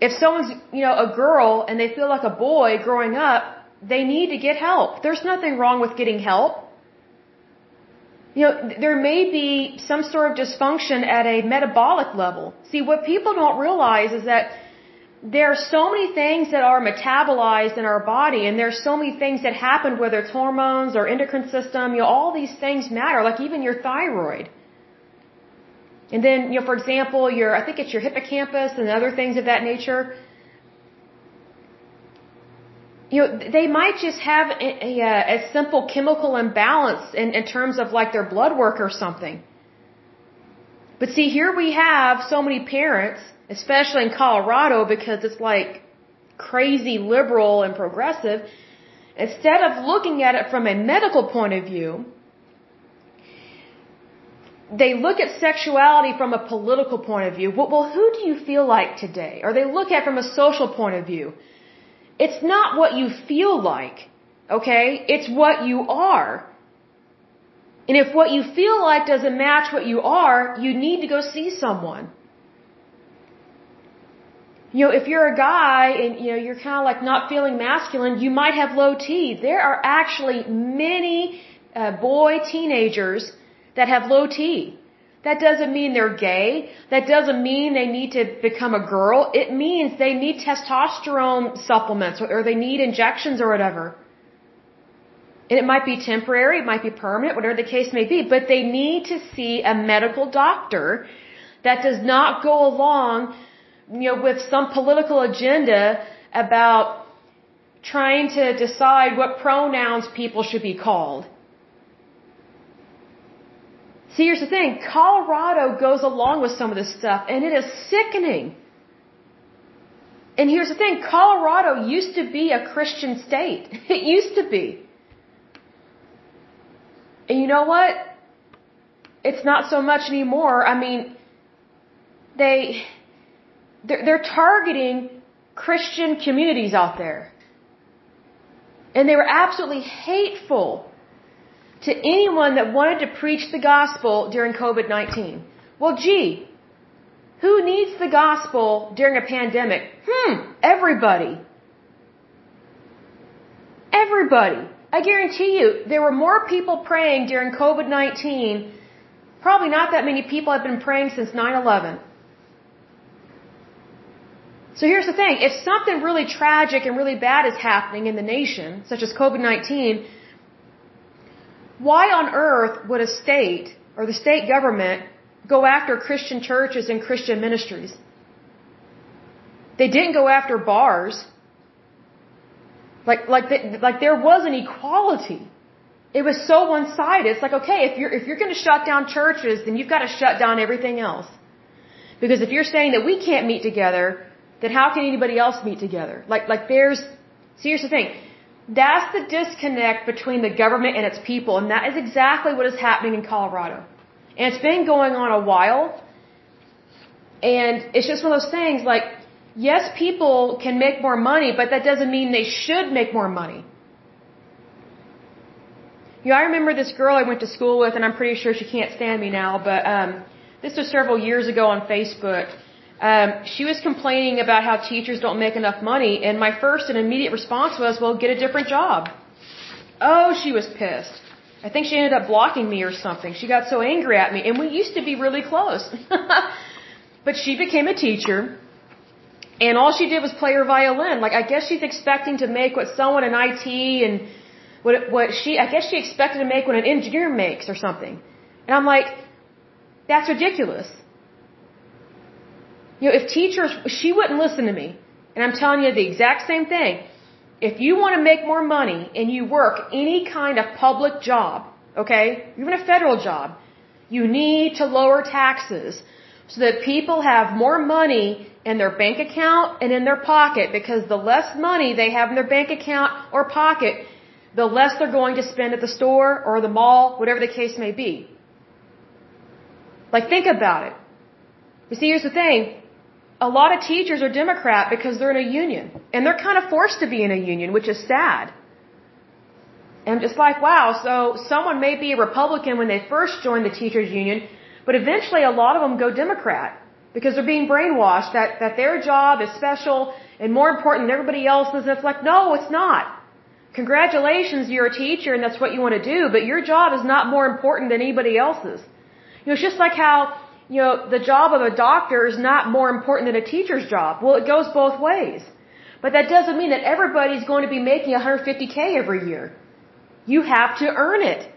If someone's, you know, a girl and they feel like a boy growing up, they need to get help. There's nothing wrong with getting help. You know, there may be some sort of dysfunction at a metabolic level. See, what people don't realize is that there are so many things that are metabolized in our body and there's so many things that happen whether it's hormones or endocrine system you know all these things matter like even your thyroid and then you know for example your i think it's your hippocampus and other things of that nature. You know they might just have a, a, a simple chemical imbalance in, in terms of like their blood work or something. But see here we have so many parents especially in Colorado because it's like crazy liberal and progressive, instead of looking at it from a medical point of view, they look at sexuality from a political point of view. Well, who do you feel like today? Or they look at from a social point of view. It's not what you feel like, okay? It's what you are. And if what you feel like doesn't match what you are, you need to go see someone you know, if you're a guy and, you know, you're kind of like not feeling masculine, you might have low T. There are actually many uh, boy teenagers that have low T. That doesn't mean they're gay. That doesn't mean they need to become a girl. It means they need testosterone supplements or, they need injections or whatever. And it might be temporary, it might be permanent, whatever the case may be, but they need to see a medical doctor that does not go along you know, with some political agenda about trying to decide what pronouns people should be called. See, here's the thing. Colorado goes along with some of this stuff, and it is sickening. And here's the thing. Colorado used to be a Christian state. [laughs] It used to be. And you know what? It's not so much anymore. I mean, they, they're, they're targeting Christian communities out there. And they were absolutely hateful to anyone that wanted to preach the gospel during COVID 19. Well, gee, who needs the gospel during a pandemic? Hmm, everybody. Everybody. I guarantee you, there were more people praying during COVID 19. Probably not that many people have been praying since 9 11. So here's the thing. If something really tragic and really bad is happening in the nation, such as COVID-19, why on earth would a state or the state government go after Christian churches and Christian ministries? They didn't go after bars. Like, like, the, like there was an equality It was so one-sided. It's like, okay, if you're, if you're gonna shut down churches, then you've gotta shut down everything else. Because if you're saying that we can't meet together, then how can anybody else meet together? Like, like there's, here's the thing. That's the disconnect between the government and its people, and that is exactly what is happening in Colorado. And it's been going on a while, and it's just one of those things like, yes, people can make more money, but that doesn't mean they should make more money. You know, I remember this girl I went to school with, and I'm pretty sure she can't stand me now, but um, this was several years ago on Facebook. Um, she was complaining about how teachers don't make enough money, and my first and immediate response was, well, get a different job. Oh, she was pissed. I think she ended up blocking me or something. She got so angry at me, and we used to be really close. [laughs] but she became a teacher, and all she did was play her violin. Like, I guess she's expecting to make what someone in IT and what, what she, I guess she expected to make what an engineer makes or something. And I'm like, that's ridiculous. You know, if teachers, she wouldn't listen to me. And I'm telling you the exact same thing. If you want to make more money and you work any kind of public job, okay, even a federal job, you need to lower taxes so that people have more money in their bank account and in their pocket because the less money they have in their bank account or pocket, the less they're going to spend at the store or the mall, whatever the case may be. Like, think about it. You see, here's the thing. A lot of teachers are Democrat because they're in a union. And they're kind of forced to be in a union, which is sad. And I'm just like, wow, so someone may be a Republican when they first join the teachers union, but eventually a lot of them go Democrat because they're being brainwashed that, that their job is special and more important than everybody else's. And it's like, no, it's not. Congratulations, you're a teacher and that's what you want to do, but your job is not more important than anybody else's. You know, it's just like how, you know, the job of a doctor is not more important than a teacher's job. Well, it goes both ways. But that doesn't mean that everybody's going to be making 150K every year. You have to earn it.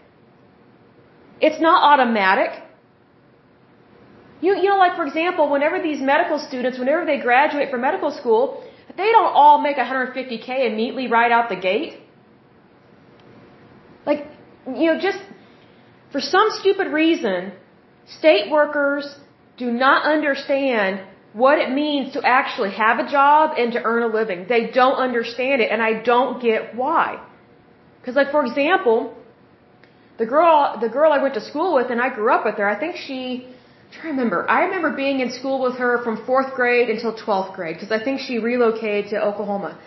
It's not automatic. You, you know, like for example, whenever these medical students, whenever they graduate from medical school, they don't all make 150K immediately right out the gate. Like, you know, just for some stupid reason, state workers do not understand what it means to actually have a job and to earn a living. They don't understand it, and I don't get why. Because, like for example, the girl, the girl I went to school with, and I grew up with her. I think she. I'm trying to remember. I remember being in school with her from fourth grade until twelfth grade because I think she relocated to Oklahoma,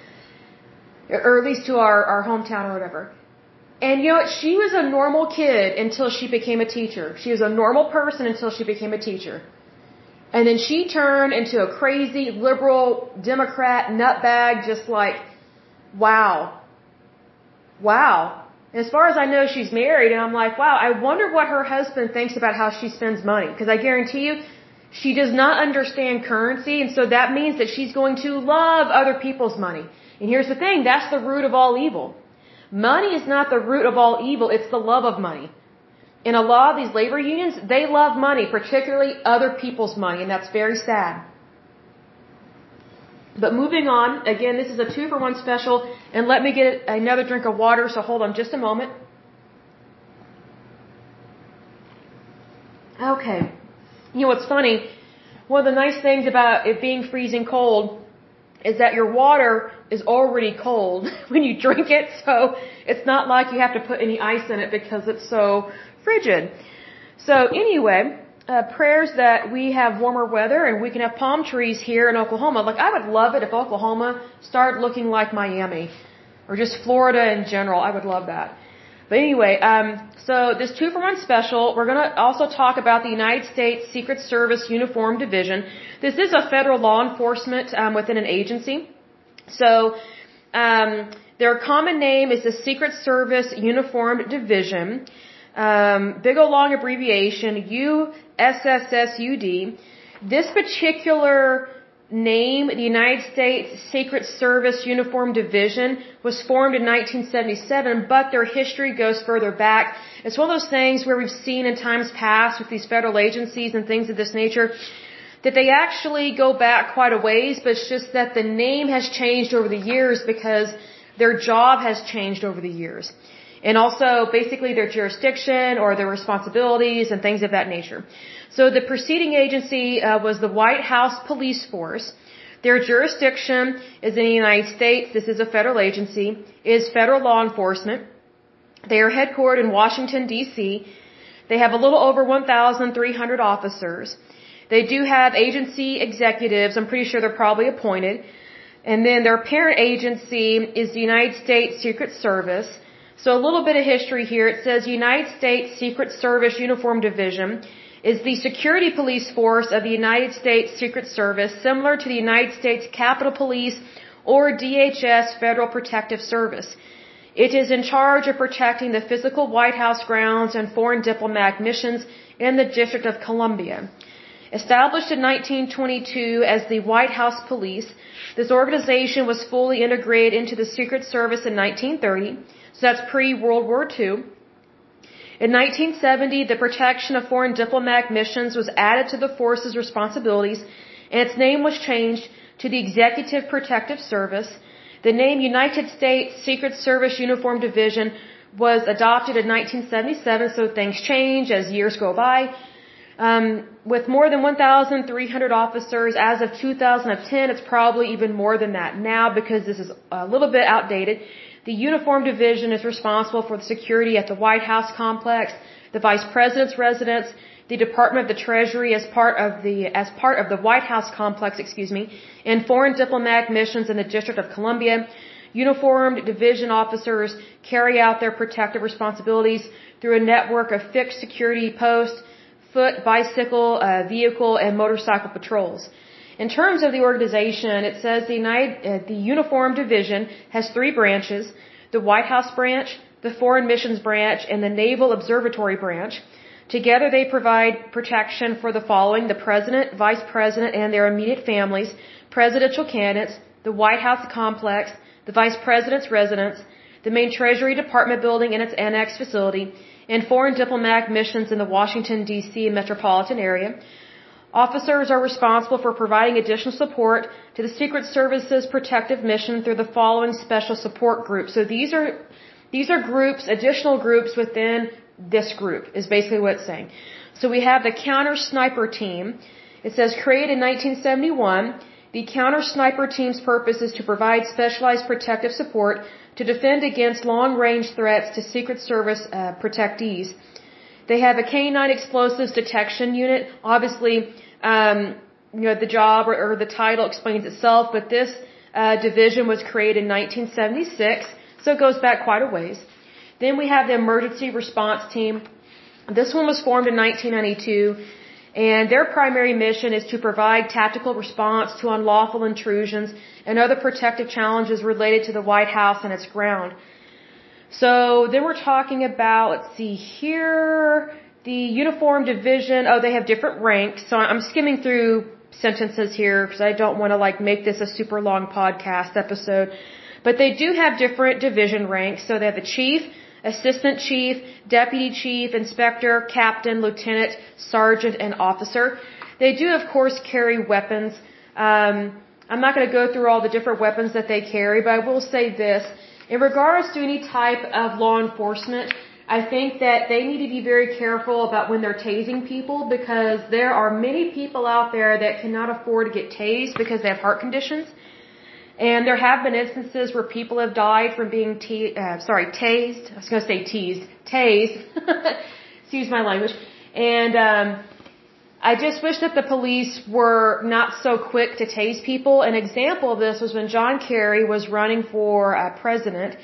or at least to our our hometown or whatever. And you know what? She was a normal kid until she became a teacher. She was a normal person until she became a teacher. And then she turned into a crazy liberal Democrat nutbag, just like, wow. Wow. And as far as I know, she's married, and I'm like, wow, I wonder what her husband thinks about how she spends money. Because I guarantee you, she does not understand currency, and so that means that she's going to love other people's money. And here's the thing, that's the root of all evil. Money is not the root of all evil, it's the love of money. In a lot of these labor unions, they love money, particularly other people's money, and that's very sad. But moving on, again, this is a two for one special, and let me get another drink of water, so hold on just a moment. Okay. You know what's funny? One of the nice things about it being freezing cold is that your water is already cold [laughs] when you drink it, so it's not like you have to put any ice in it because it's so frigid. So anyway, uh, prayers that we have warmer weather and we can have palm trees here in Oklahoma. Like I would love it if Oklahoma started looking like Miami or just Florida in general. I would love that. But anyway, um, so this two for one special, we're going to also talk about the United States Secret Service Uniform Division. This is a federal law enforcement um, within an agency. So um, their common name is the Secret Service Uniformed Division. Um, big old long abbreviation, USSSUD. This particular name, the United States Secret Service Uniform Division, was formed in 1977, but their history goes further back. It's one of those things where we've seen in times past with these federal agencies and things of this nature that they actually go back quite a ways, but it's just that the name has changed over the years because their job has changed over the years. and also basically their jurisdiction or their responsibilities and things of that nature. So the preceding agency uh, was the White House Police Force. Their jurisdiction is in the United States. This is a federal agency. Is federal law enforcement. They are headquartered in Washington D.C. They have a little over 1,300 officers. They do have agency executives. I'm pretty sure they're probably appointed. And then their parent agency is the United States Secret Service. So a little bit of history here. It says United States Secret Service Uniform Division is the security police force of the United States Secret Service, similar to the United States Capitol Police or DHS Federal Protective Service. It is in charge of protecting the physical White House grounds and foreign diplomatic missions in the District of Columbia. Established in 1922 as the White House Police, this organization was fully integrated into the Secret Service in 1930. So that's pre-World War II. In 1970, the protection of foreign diplomatic missions was added to the force's responsibilities, and its name was changed to the Executive Protective Service. The name United States Secret Service Uniform Division was adopted in 1977, so things change as years go by. Um, with more than 1,300 officers as of 2010, it's probably even more than that now because this is a little bit outdated. The Uniform Division is responsible for the security at the White House complex, the Vice President's residence, the Department of the Treasury as part of the as part of the White House complex, excuse me, and foreign diplomatic missions in the District of Columbia. Uniformed division officers carry out their protective responsibilities through a network of fixed security posts, foot, bicycle, uh, vehicle, and motorcycle patrols. In terms of the organization, it says the, United, uh, the Uniform Division has three branches, the White House branch, the Foreign Missions branch, and the Naval Observatory branch. Together they provide protection for the following, the President, Vice President, and their immediate families, presidential candidates, the White House complex, the Vice President's residence, the main Treasury Department building and its annex facility, and foreign diplomatic missions in the Washington, D.C. metropolitan area. Officers are responsible for providing additional support to the Secret Service's protective mission through the following special support groups. So these are these are groups, additional groups within this group is basically what it's saying. So we have the counter sniper team. It says created in 1971. The counter sniper team's purpose is to provide specialized protective support to defend against long range threats to Secret Service uh, protectees. They have a K9 explosives detection unit. Obviously, um, you know, the job or, or the title explains itself, but this uh, division was created in 1976, so it goes back quite a ways. Then we have the emergency response team. This one was formed in 1992, and their primary mission is to provide tactical response to unlawful intrusions and other protective challenges related to the White House and its ground. So then we're talking about, let's see here, the uniform division. Oh, they have different ranks. So I'm skimming through sentences here because I don't want to like make this a super long podcast episode. But they do have different division ranks. So they have the chief, assistant chief, deputy chief, inspector, captain, lieutenant, sergeant, and officer. They do, of course, carry weapons. Um, I'm not going to go through all the different weapons that they carry, but I will say this. In regards to any type of law enforcement, I think that they need to be very careful about when they're tasing people because there are many people out there that cannot afford to get tased because they have heart conditions. And there have been instances where people have died from being te- uh, sorry, tased. I was going to say teased, tased. [laughs] Excuse my language. And um, I just wish that the police were not so quick to tase people. An example of this was when John Kerry was running for uh, president.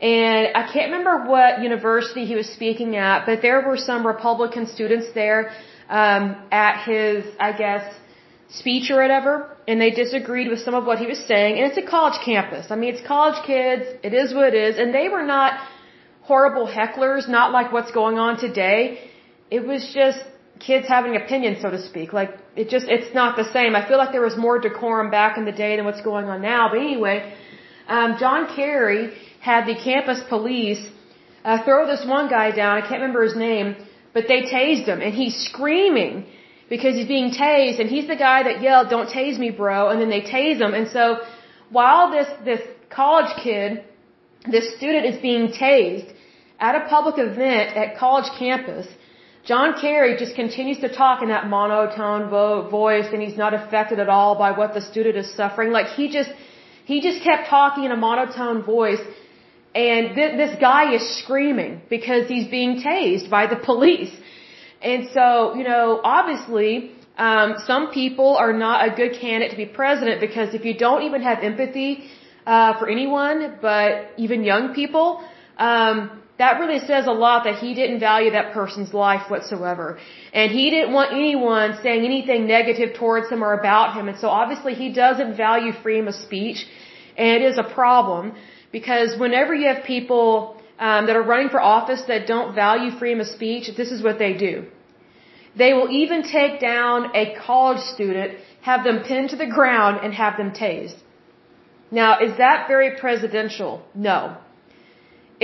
And I can't remember what university he was speaking at, but there were some Republican students there um, at his, I guess, speech or whatever, and they disagreed with some of what he was saying. And it's a college campus. I mean, it's college kids. It is what it is. And they were not horrible hecklers, not like what's going on today. It was just kids having opinions, so to speak. Like it just it's not the same. I feel like there was more decorum back in the day than what's going on now. But anyway, um, John Kerry had the campus police uh, throw this one guy down. I can't remember his name, but they tased him, and he's screaming because he's being tased, and he's the guy that yelled, "Don't tase me, bro!" And then they tase him, and so while this this college kid, this student is being tased, at a public event at college campus, John Kerry just continues to talk in that monotone vo- voice and he's not affected at all by what the student is suffering. Like he just, he just kept talking in a monotone voice and th- this guy is screaming because he's being tased by the police. And so, you know, obviously, um, some people are not a good candidate to be president because if you don't even have empathy uh, for anyone, but even young people, um, that really says a lot that he didn't value that person's life whatsoever. And he didn't want anyone saying anything negative towards him or about him. And so obviously he doesn't value freedom of speech. And it is a problem because whenever you have people um, that are running for office that don't value freedom of speech, this is what they do. They will even take down a college student, have them pinned to the ground, and have them tased. Now, is that very presidential? No.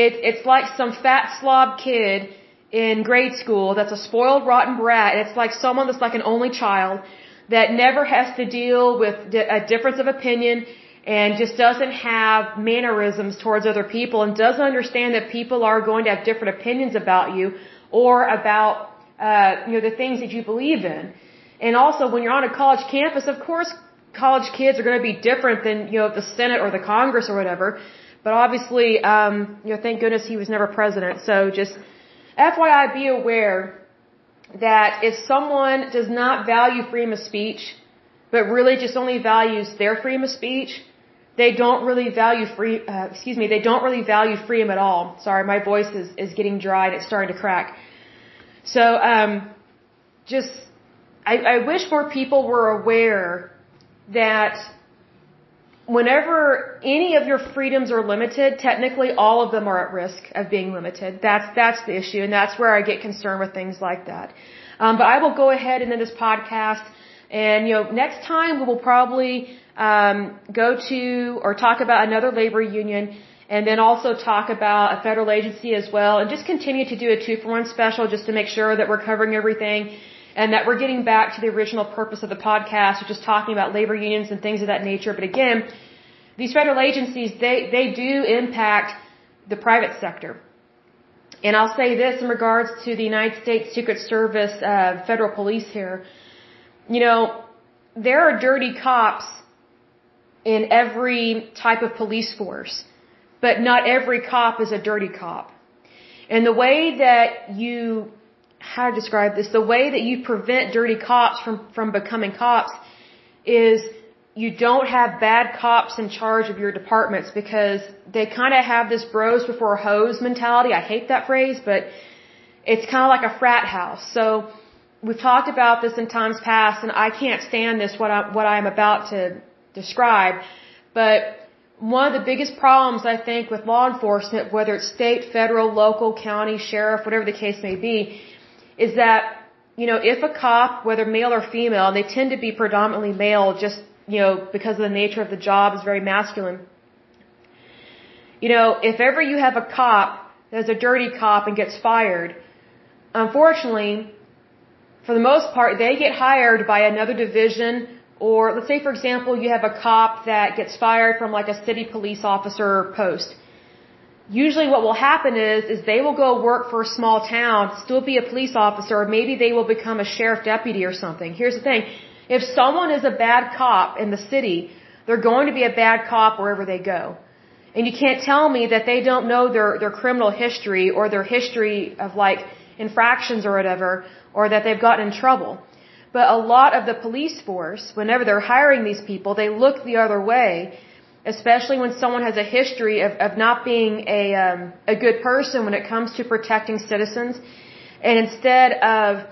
It, it's like some fat slob kid in grade school that's a spoiled, rotten brat. It's like someone that's like an only child that never has to deal with a difference of opinion and just doesn't have mannerisms towards other people and doesn't understand that people are going to have different opinions about you or about uh, you know the things that you believe in. And also, when you're on a college campus, of course, college kids are going to be different than you know the Senate or the Congress or whatever. But obviously, um, you know, thank goodness he was never president. So just FYI, be aware that if someone does not value freedom of speech, but really just only values their freedom of speech, they don't really value free. Uh, excuse me, they don't really value freedom at all. Sorry, my voice is is getting dry and it's starting to crack. So, um, just I, I wish more people were aware that whenever any of your freedoms are limited, technically all of them are at risk of being limited. That's that's the issue, and that's where I get concerned with things like that. Um, but I will go ahead and end this podcast, and you know, next time we will probably um, go to or talk about another labor union. And then also talk about a federal agency as well, and just continue to do a two for one special just to make sure that we're covering everything and that we're getting back to the original purpose of the podcast, which is talking about labor unions and things of that nature. But again, these federal agencies, they, they do impact the private sector. And I'll say this in regards to the United States Secret Service, uh, federal police here. You know, there are dirty cops in every type of police force, but not every cop is a dirty cop. And the way that you how to describe this, the way that you prevent dirty cops from, from becoming cops is you don't have bad cops in charge of your departments because they kind of have this bros before hoes mentality. I hate that phrase, but it's kind of like a frat house. So we've talked about this in times past and I can't stand this, what I, what I'm about to describe, but one of the biggest problems I think with law enforcement, whether it's state, federal, local, county, sheriff, whatever the case may be, is that, you know, if a cop, whether male or female, and they tend to be predominantly male just, you know, because of the nature of the job is very masculine. You know, if ever you have a cop that's a dirty cop and gets fired, unfortunately, for the most part, they get hired by another division or let's say for example you have a cop that gets fired from like a city police officer post usually what will happen is is they will go work for a small town, still be a police officer, or maybe they will become a sheriff deputy or something. Here's the thing. If someone is a bad cop in the city, they're going to be a bad cop wherever they go. And you can't tell me that they don't know their, their criminal history or their history of like infractions or whatever, or that they've gotten in trouble. But a lot of the police force, whenever they're hiring these people, they look the other way especially when someone has a history of, of not being a, um, a good person when it comes to protecting citizens. And instead of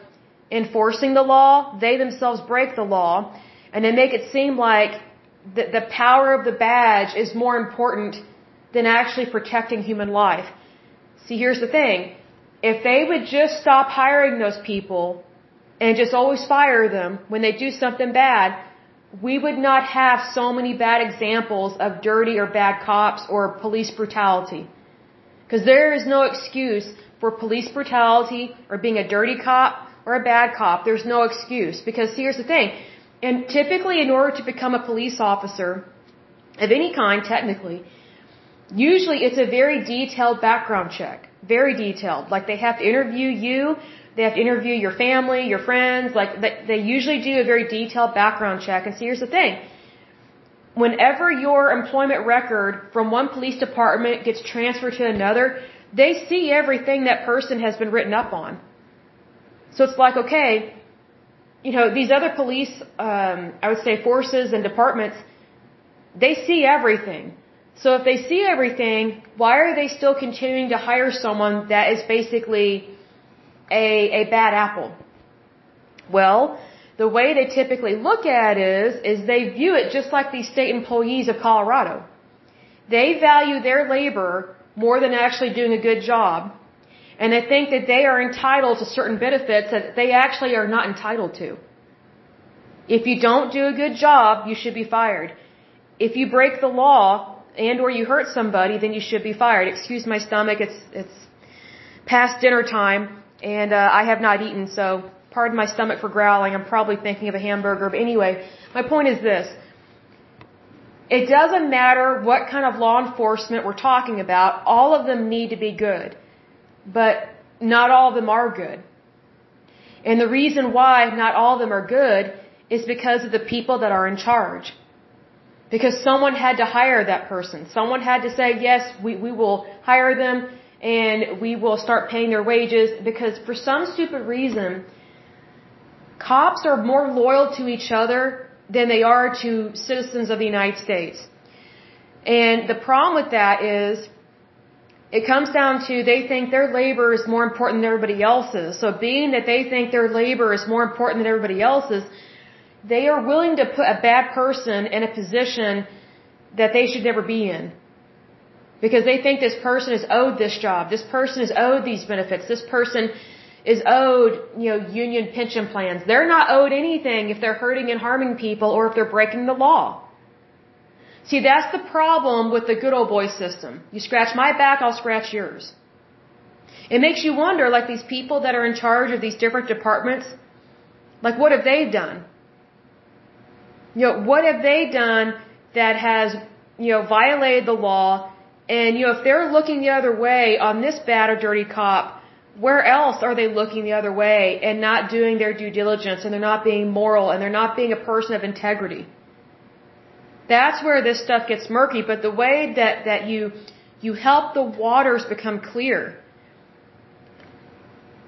enforcing the law, they themselves break the law and they make it seem like the, the power of the badge is more important than actually protecting human life. See, here's the thing. If they would just stop hiring those people and just always fire them when they do something bad, we would not have so many bad examples of dirty or bad cops or police brutality. Because there is no excuse for police brutality or being a dirty cop or a bad cop. There's no excuse. Because here's the thing. And typically in order to become a police officer of any kind, technically, Usually it's a very detailed background check. Very detailed. Like they have to interview you, they have to interview your family, your friends, like they, usually do a very detailed background check. And see, here's the thing. Whenever your employment record from one police department gets transferred to another, they see everything that person has been written up on. So it's like, okay, you know, these other police, um, I would say forces and departments, they see everything. So if they see everything, why are they still continuing to hire someone that is basically a, a bad apple? Well, the way they typically look at it is, is they view it just like these state employees of Colorado. They value their labor more than actually doing a good job. And they think that they are entitled to certain benefits that they actually are not entitled to. If you don't do a good job, you should be fired. If you break the law and or you hurt somebody, then you should be fired. Excuse my stomach, it's it's past dinner time and uh, I have not eaten, so pardon my stomach for growling. I'm probably thinking of a hamburger. But anyway, my point is this. It doesn't matter what kind of law enforcement we're talking about, all of them need to be good. But not all of them are good. And the reason why not all of them are good is because of the people that are in charge. Because someone had to hire that person. Someone had to say, yes, we, we will hire them and we will start paying their wages because for some stupid reason, cops are more loyal to each other than they are to citizens of the United States. And the problem with that is it comes down to they think their labor is more important than everybody else's. So being that they think their labor is more important than everybody else's, they are willing to put a bad person in a position that they should never be in. Because they think this person is owed this job, this person is owed these benefits, this person is owed, you know, union pension plans. They're not owed anything if they're hurting and harming people or if they're breaking the law. See, that's the problem with the good old boy system. You scratch my back, I'll scratch yours. It makes you wonder, like these people that are in charge of these different departments, like what have they done? You know, what have they done that has, you know, violated the law? And, you know, if they're looking the other way on this bad or dirty cop, where else are they looking the other way and not doing their due diligence and they're not being moral and they're not being a person of integrity? That's where this stuff gets murky, but the way that, that you, you help the waters become clear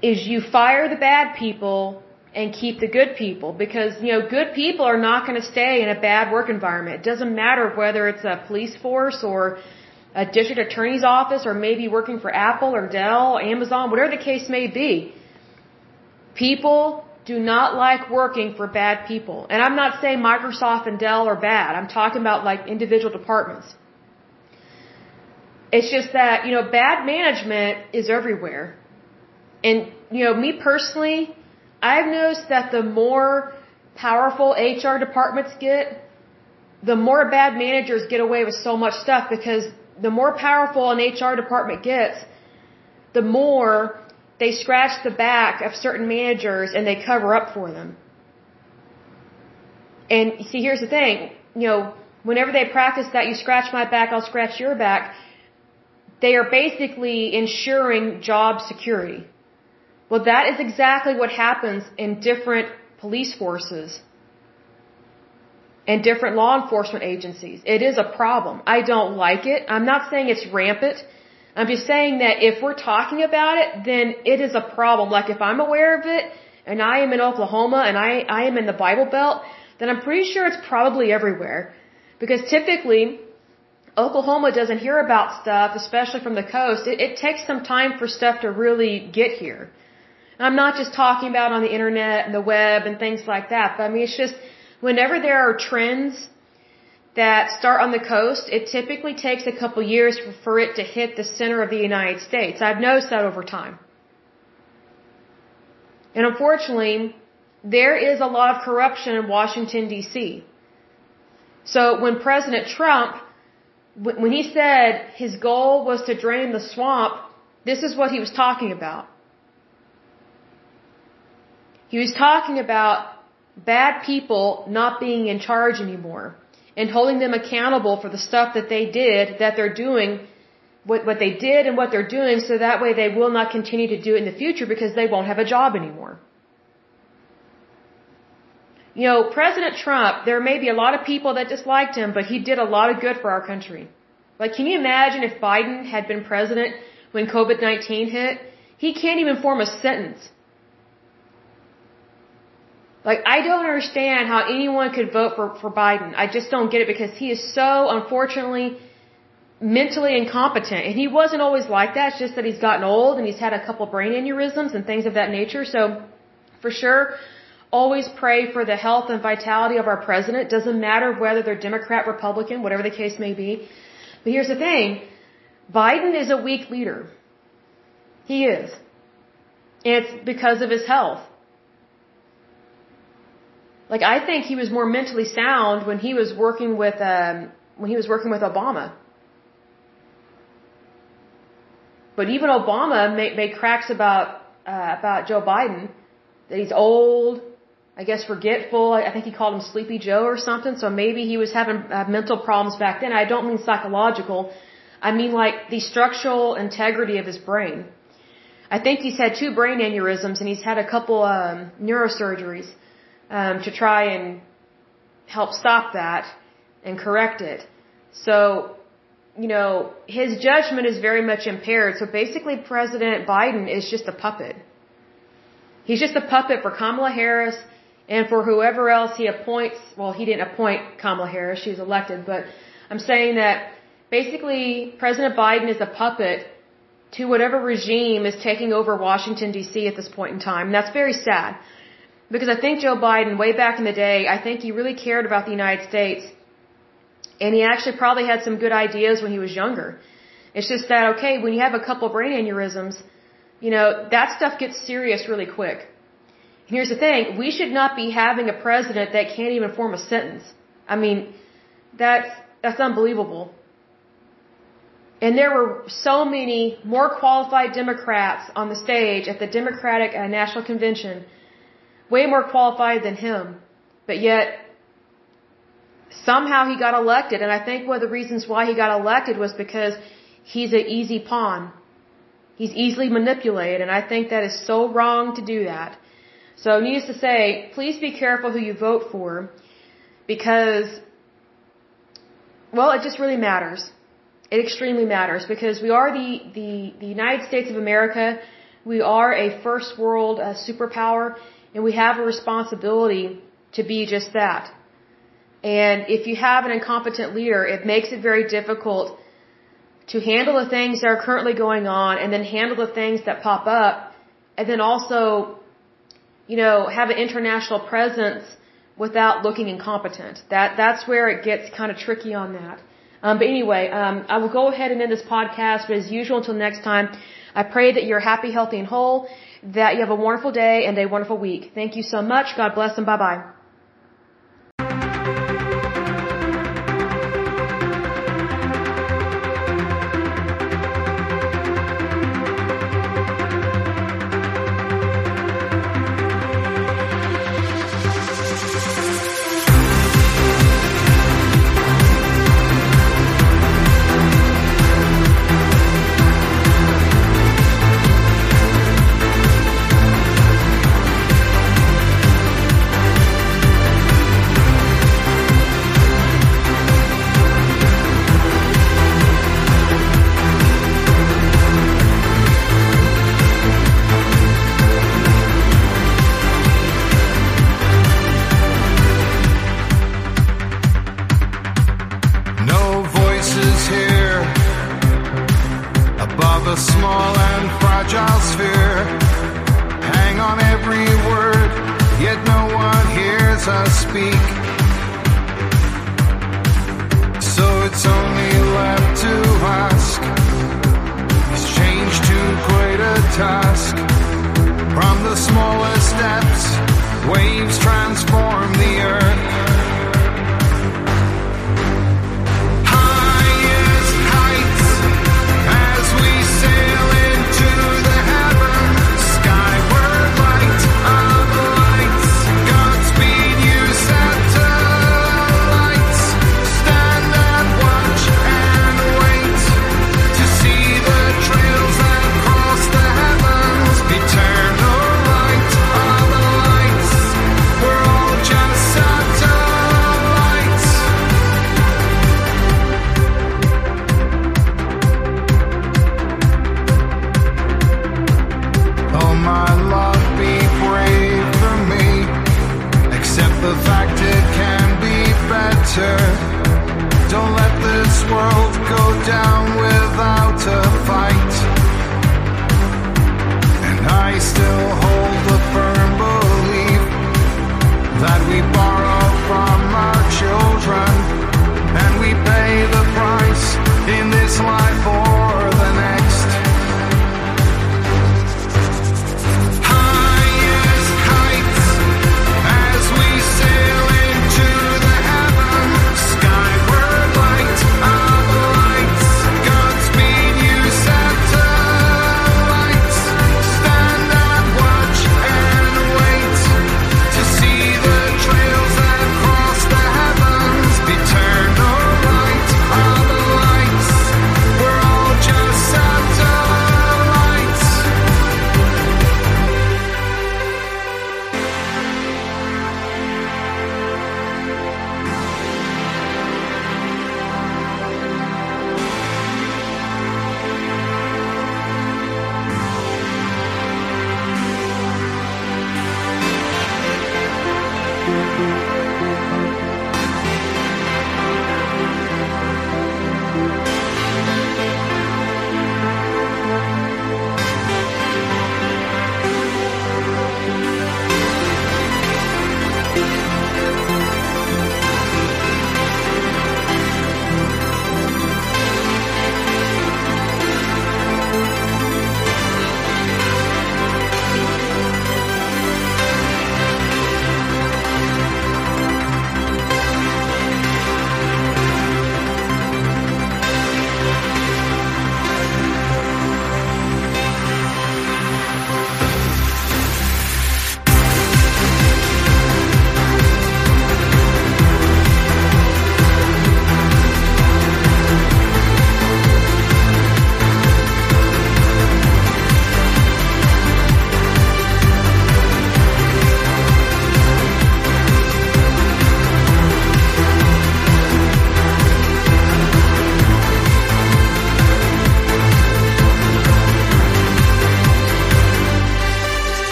is you fire the bad people and keep the good people because you know good people are not going to stay in a bad work environment. It doesn't matter whether it's a police force or a district attorney's office or maybe working for Apple or Dell, Amazon, whatever the case may be. People do not like working for bad people. And I'm not saying Microsoft and Dell are bad. I'm talking about like individual departments. It's just that, you know, bad management is everywhere. And, you know, me personally, I've noticed that the more powerful HR departments get, the more bad managers get away with so much stuff because the more powerful an HR department gets, the more they scratch the back of certain managers and they cover up for them. And see, here's the thing, you know, whenever they practice that you scratch my back, I'll scratch your back, they are basically ensuring job security. Well, that is exactly what happens in different police forces and different law enforcement agencies. It is a problem. I don't like it. I'm not saying it's rampant. I'm just saying that if we're talking about it, then it is a problem. Like if I'm aware of it and I am in Oklahoma and I, I am in the Bible Belt, then I'm pretty sure it's probably everywhere. Because typically, Oklahoma doesn't hear about stuff, especially from the coast. It, it takes some time for stuff to really get here. And I'm not just talking about on the internet and the web and things like that, but I mean, it's just whenever there are trends that start on the coast, it typically takes a couple years for it to hit the center of the United States. I've noticed that over time. And unfortunately, there is a lot of corruption in Washington, D.C. So when President Trump, when he said his goal was to drain the swamp, this is what he was talking about. He was talking about bad people not being in charge anymore. and holding them accountable for the stuff that they did, that they're doing, what, what they did and what they're doing, so that way they will not continue to do it in the future because they won't have a job anymore. You know, President Trump, there may be a lot of people that disliked him, but he did a lot of good for our country. Like, can you imagine if Biden had been president when COVID-19 hit? He can't even form a sentence. Like, I don't understand how anyone could vote for, for Biden. I just don't get it because he is so, unfortunately, mentally incompetent. And he wasn't always like that. It's just that he's gotten old and he's had a couple brain aneurysms and things of that nature. So, for sure, always pray for the health and vitality of our president. Doesn't matter whether they're Democrat, Republican, whatever the case may be. But here's the thing. Biden is a weak leader. He is. It's because of his health. Like I think he was more mentally sound when he was working with um, when he was working with Obama. But even Obama made, made cracks about uh, about Joe Biden that he's old, I guess forgetful. I think he called him Sleepy Joe or something. So maybe he was having uh, mental problems back then. I don't mean psychological. I mean like the structural integrity of his brain. I think he's had two brain aneurysms and he's had a couple um, neurosurgeries um, to try and help stop that and correct it. So, you know, his judgment is very much impaired. So basically, President Biden is just a puppet. He's just a puppet for Kamala Harris and for whoever else he appoints. Well, he didn't appoint Kamala Harris; she was elected. But I'm saying that basically, President Biden is a puppet to whatever regime is taking over Washington D.C. at this point in time. And that's very sad. Because I think Joe Biden, way back in the day, I think he really cared about the United States. And he actually probably had some good ideas when he was younger. It's just that, okay, when you have a couple brain aneurysms, you know, that stuff gets serious really quick. And here's the thing, we should not be having a president that can't even form a sentence. I mean, that's, that's unbelievable. And there were so many more qualified Democrats on the stage at the Democratic uh, National Convention way more qualified than him, but yet somehow he got elected. And I think one of the reasons why he got elected was because he's an easy pawn. He's easily manipulated, and I think that is so wrong to do that. So, needless to say, please be careful who you vote for, because, well, it just really matters. It extremely matters because we are the, the, the United States of America. We are a first world uh, superpower and we have a responsibility to be just that. And if you have an incompetent leader, it makes it very difficult to handle the things that are currently going on and then handle the things that pop up and then also, you know, have an international presence without looking incompetent. That, that's where it gets kind of tricky on that. Um, but anyway, um, I will go ahead and end this podcast, but as usual, until next time, I pray that you're happy, healthy, and whole that you have a wonderful day and a wonderful week. Thank you so much. God bless and bye bye.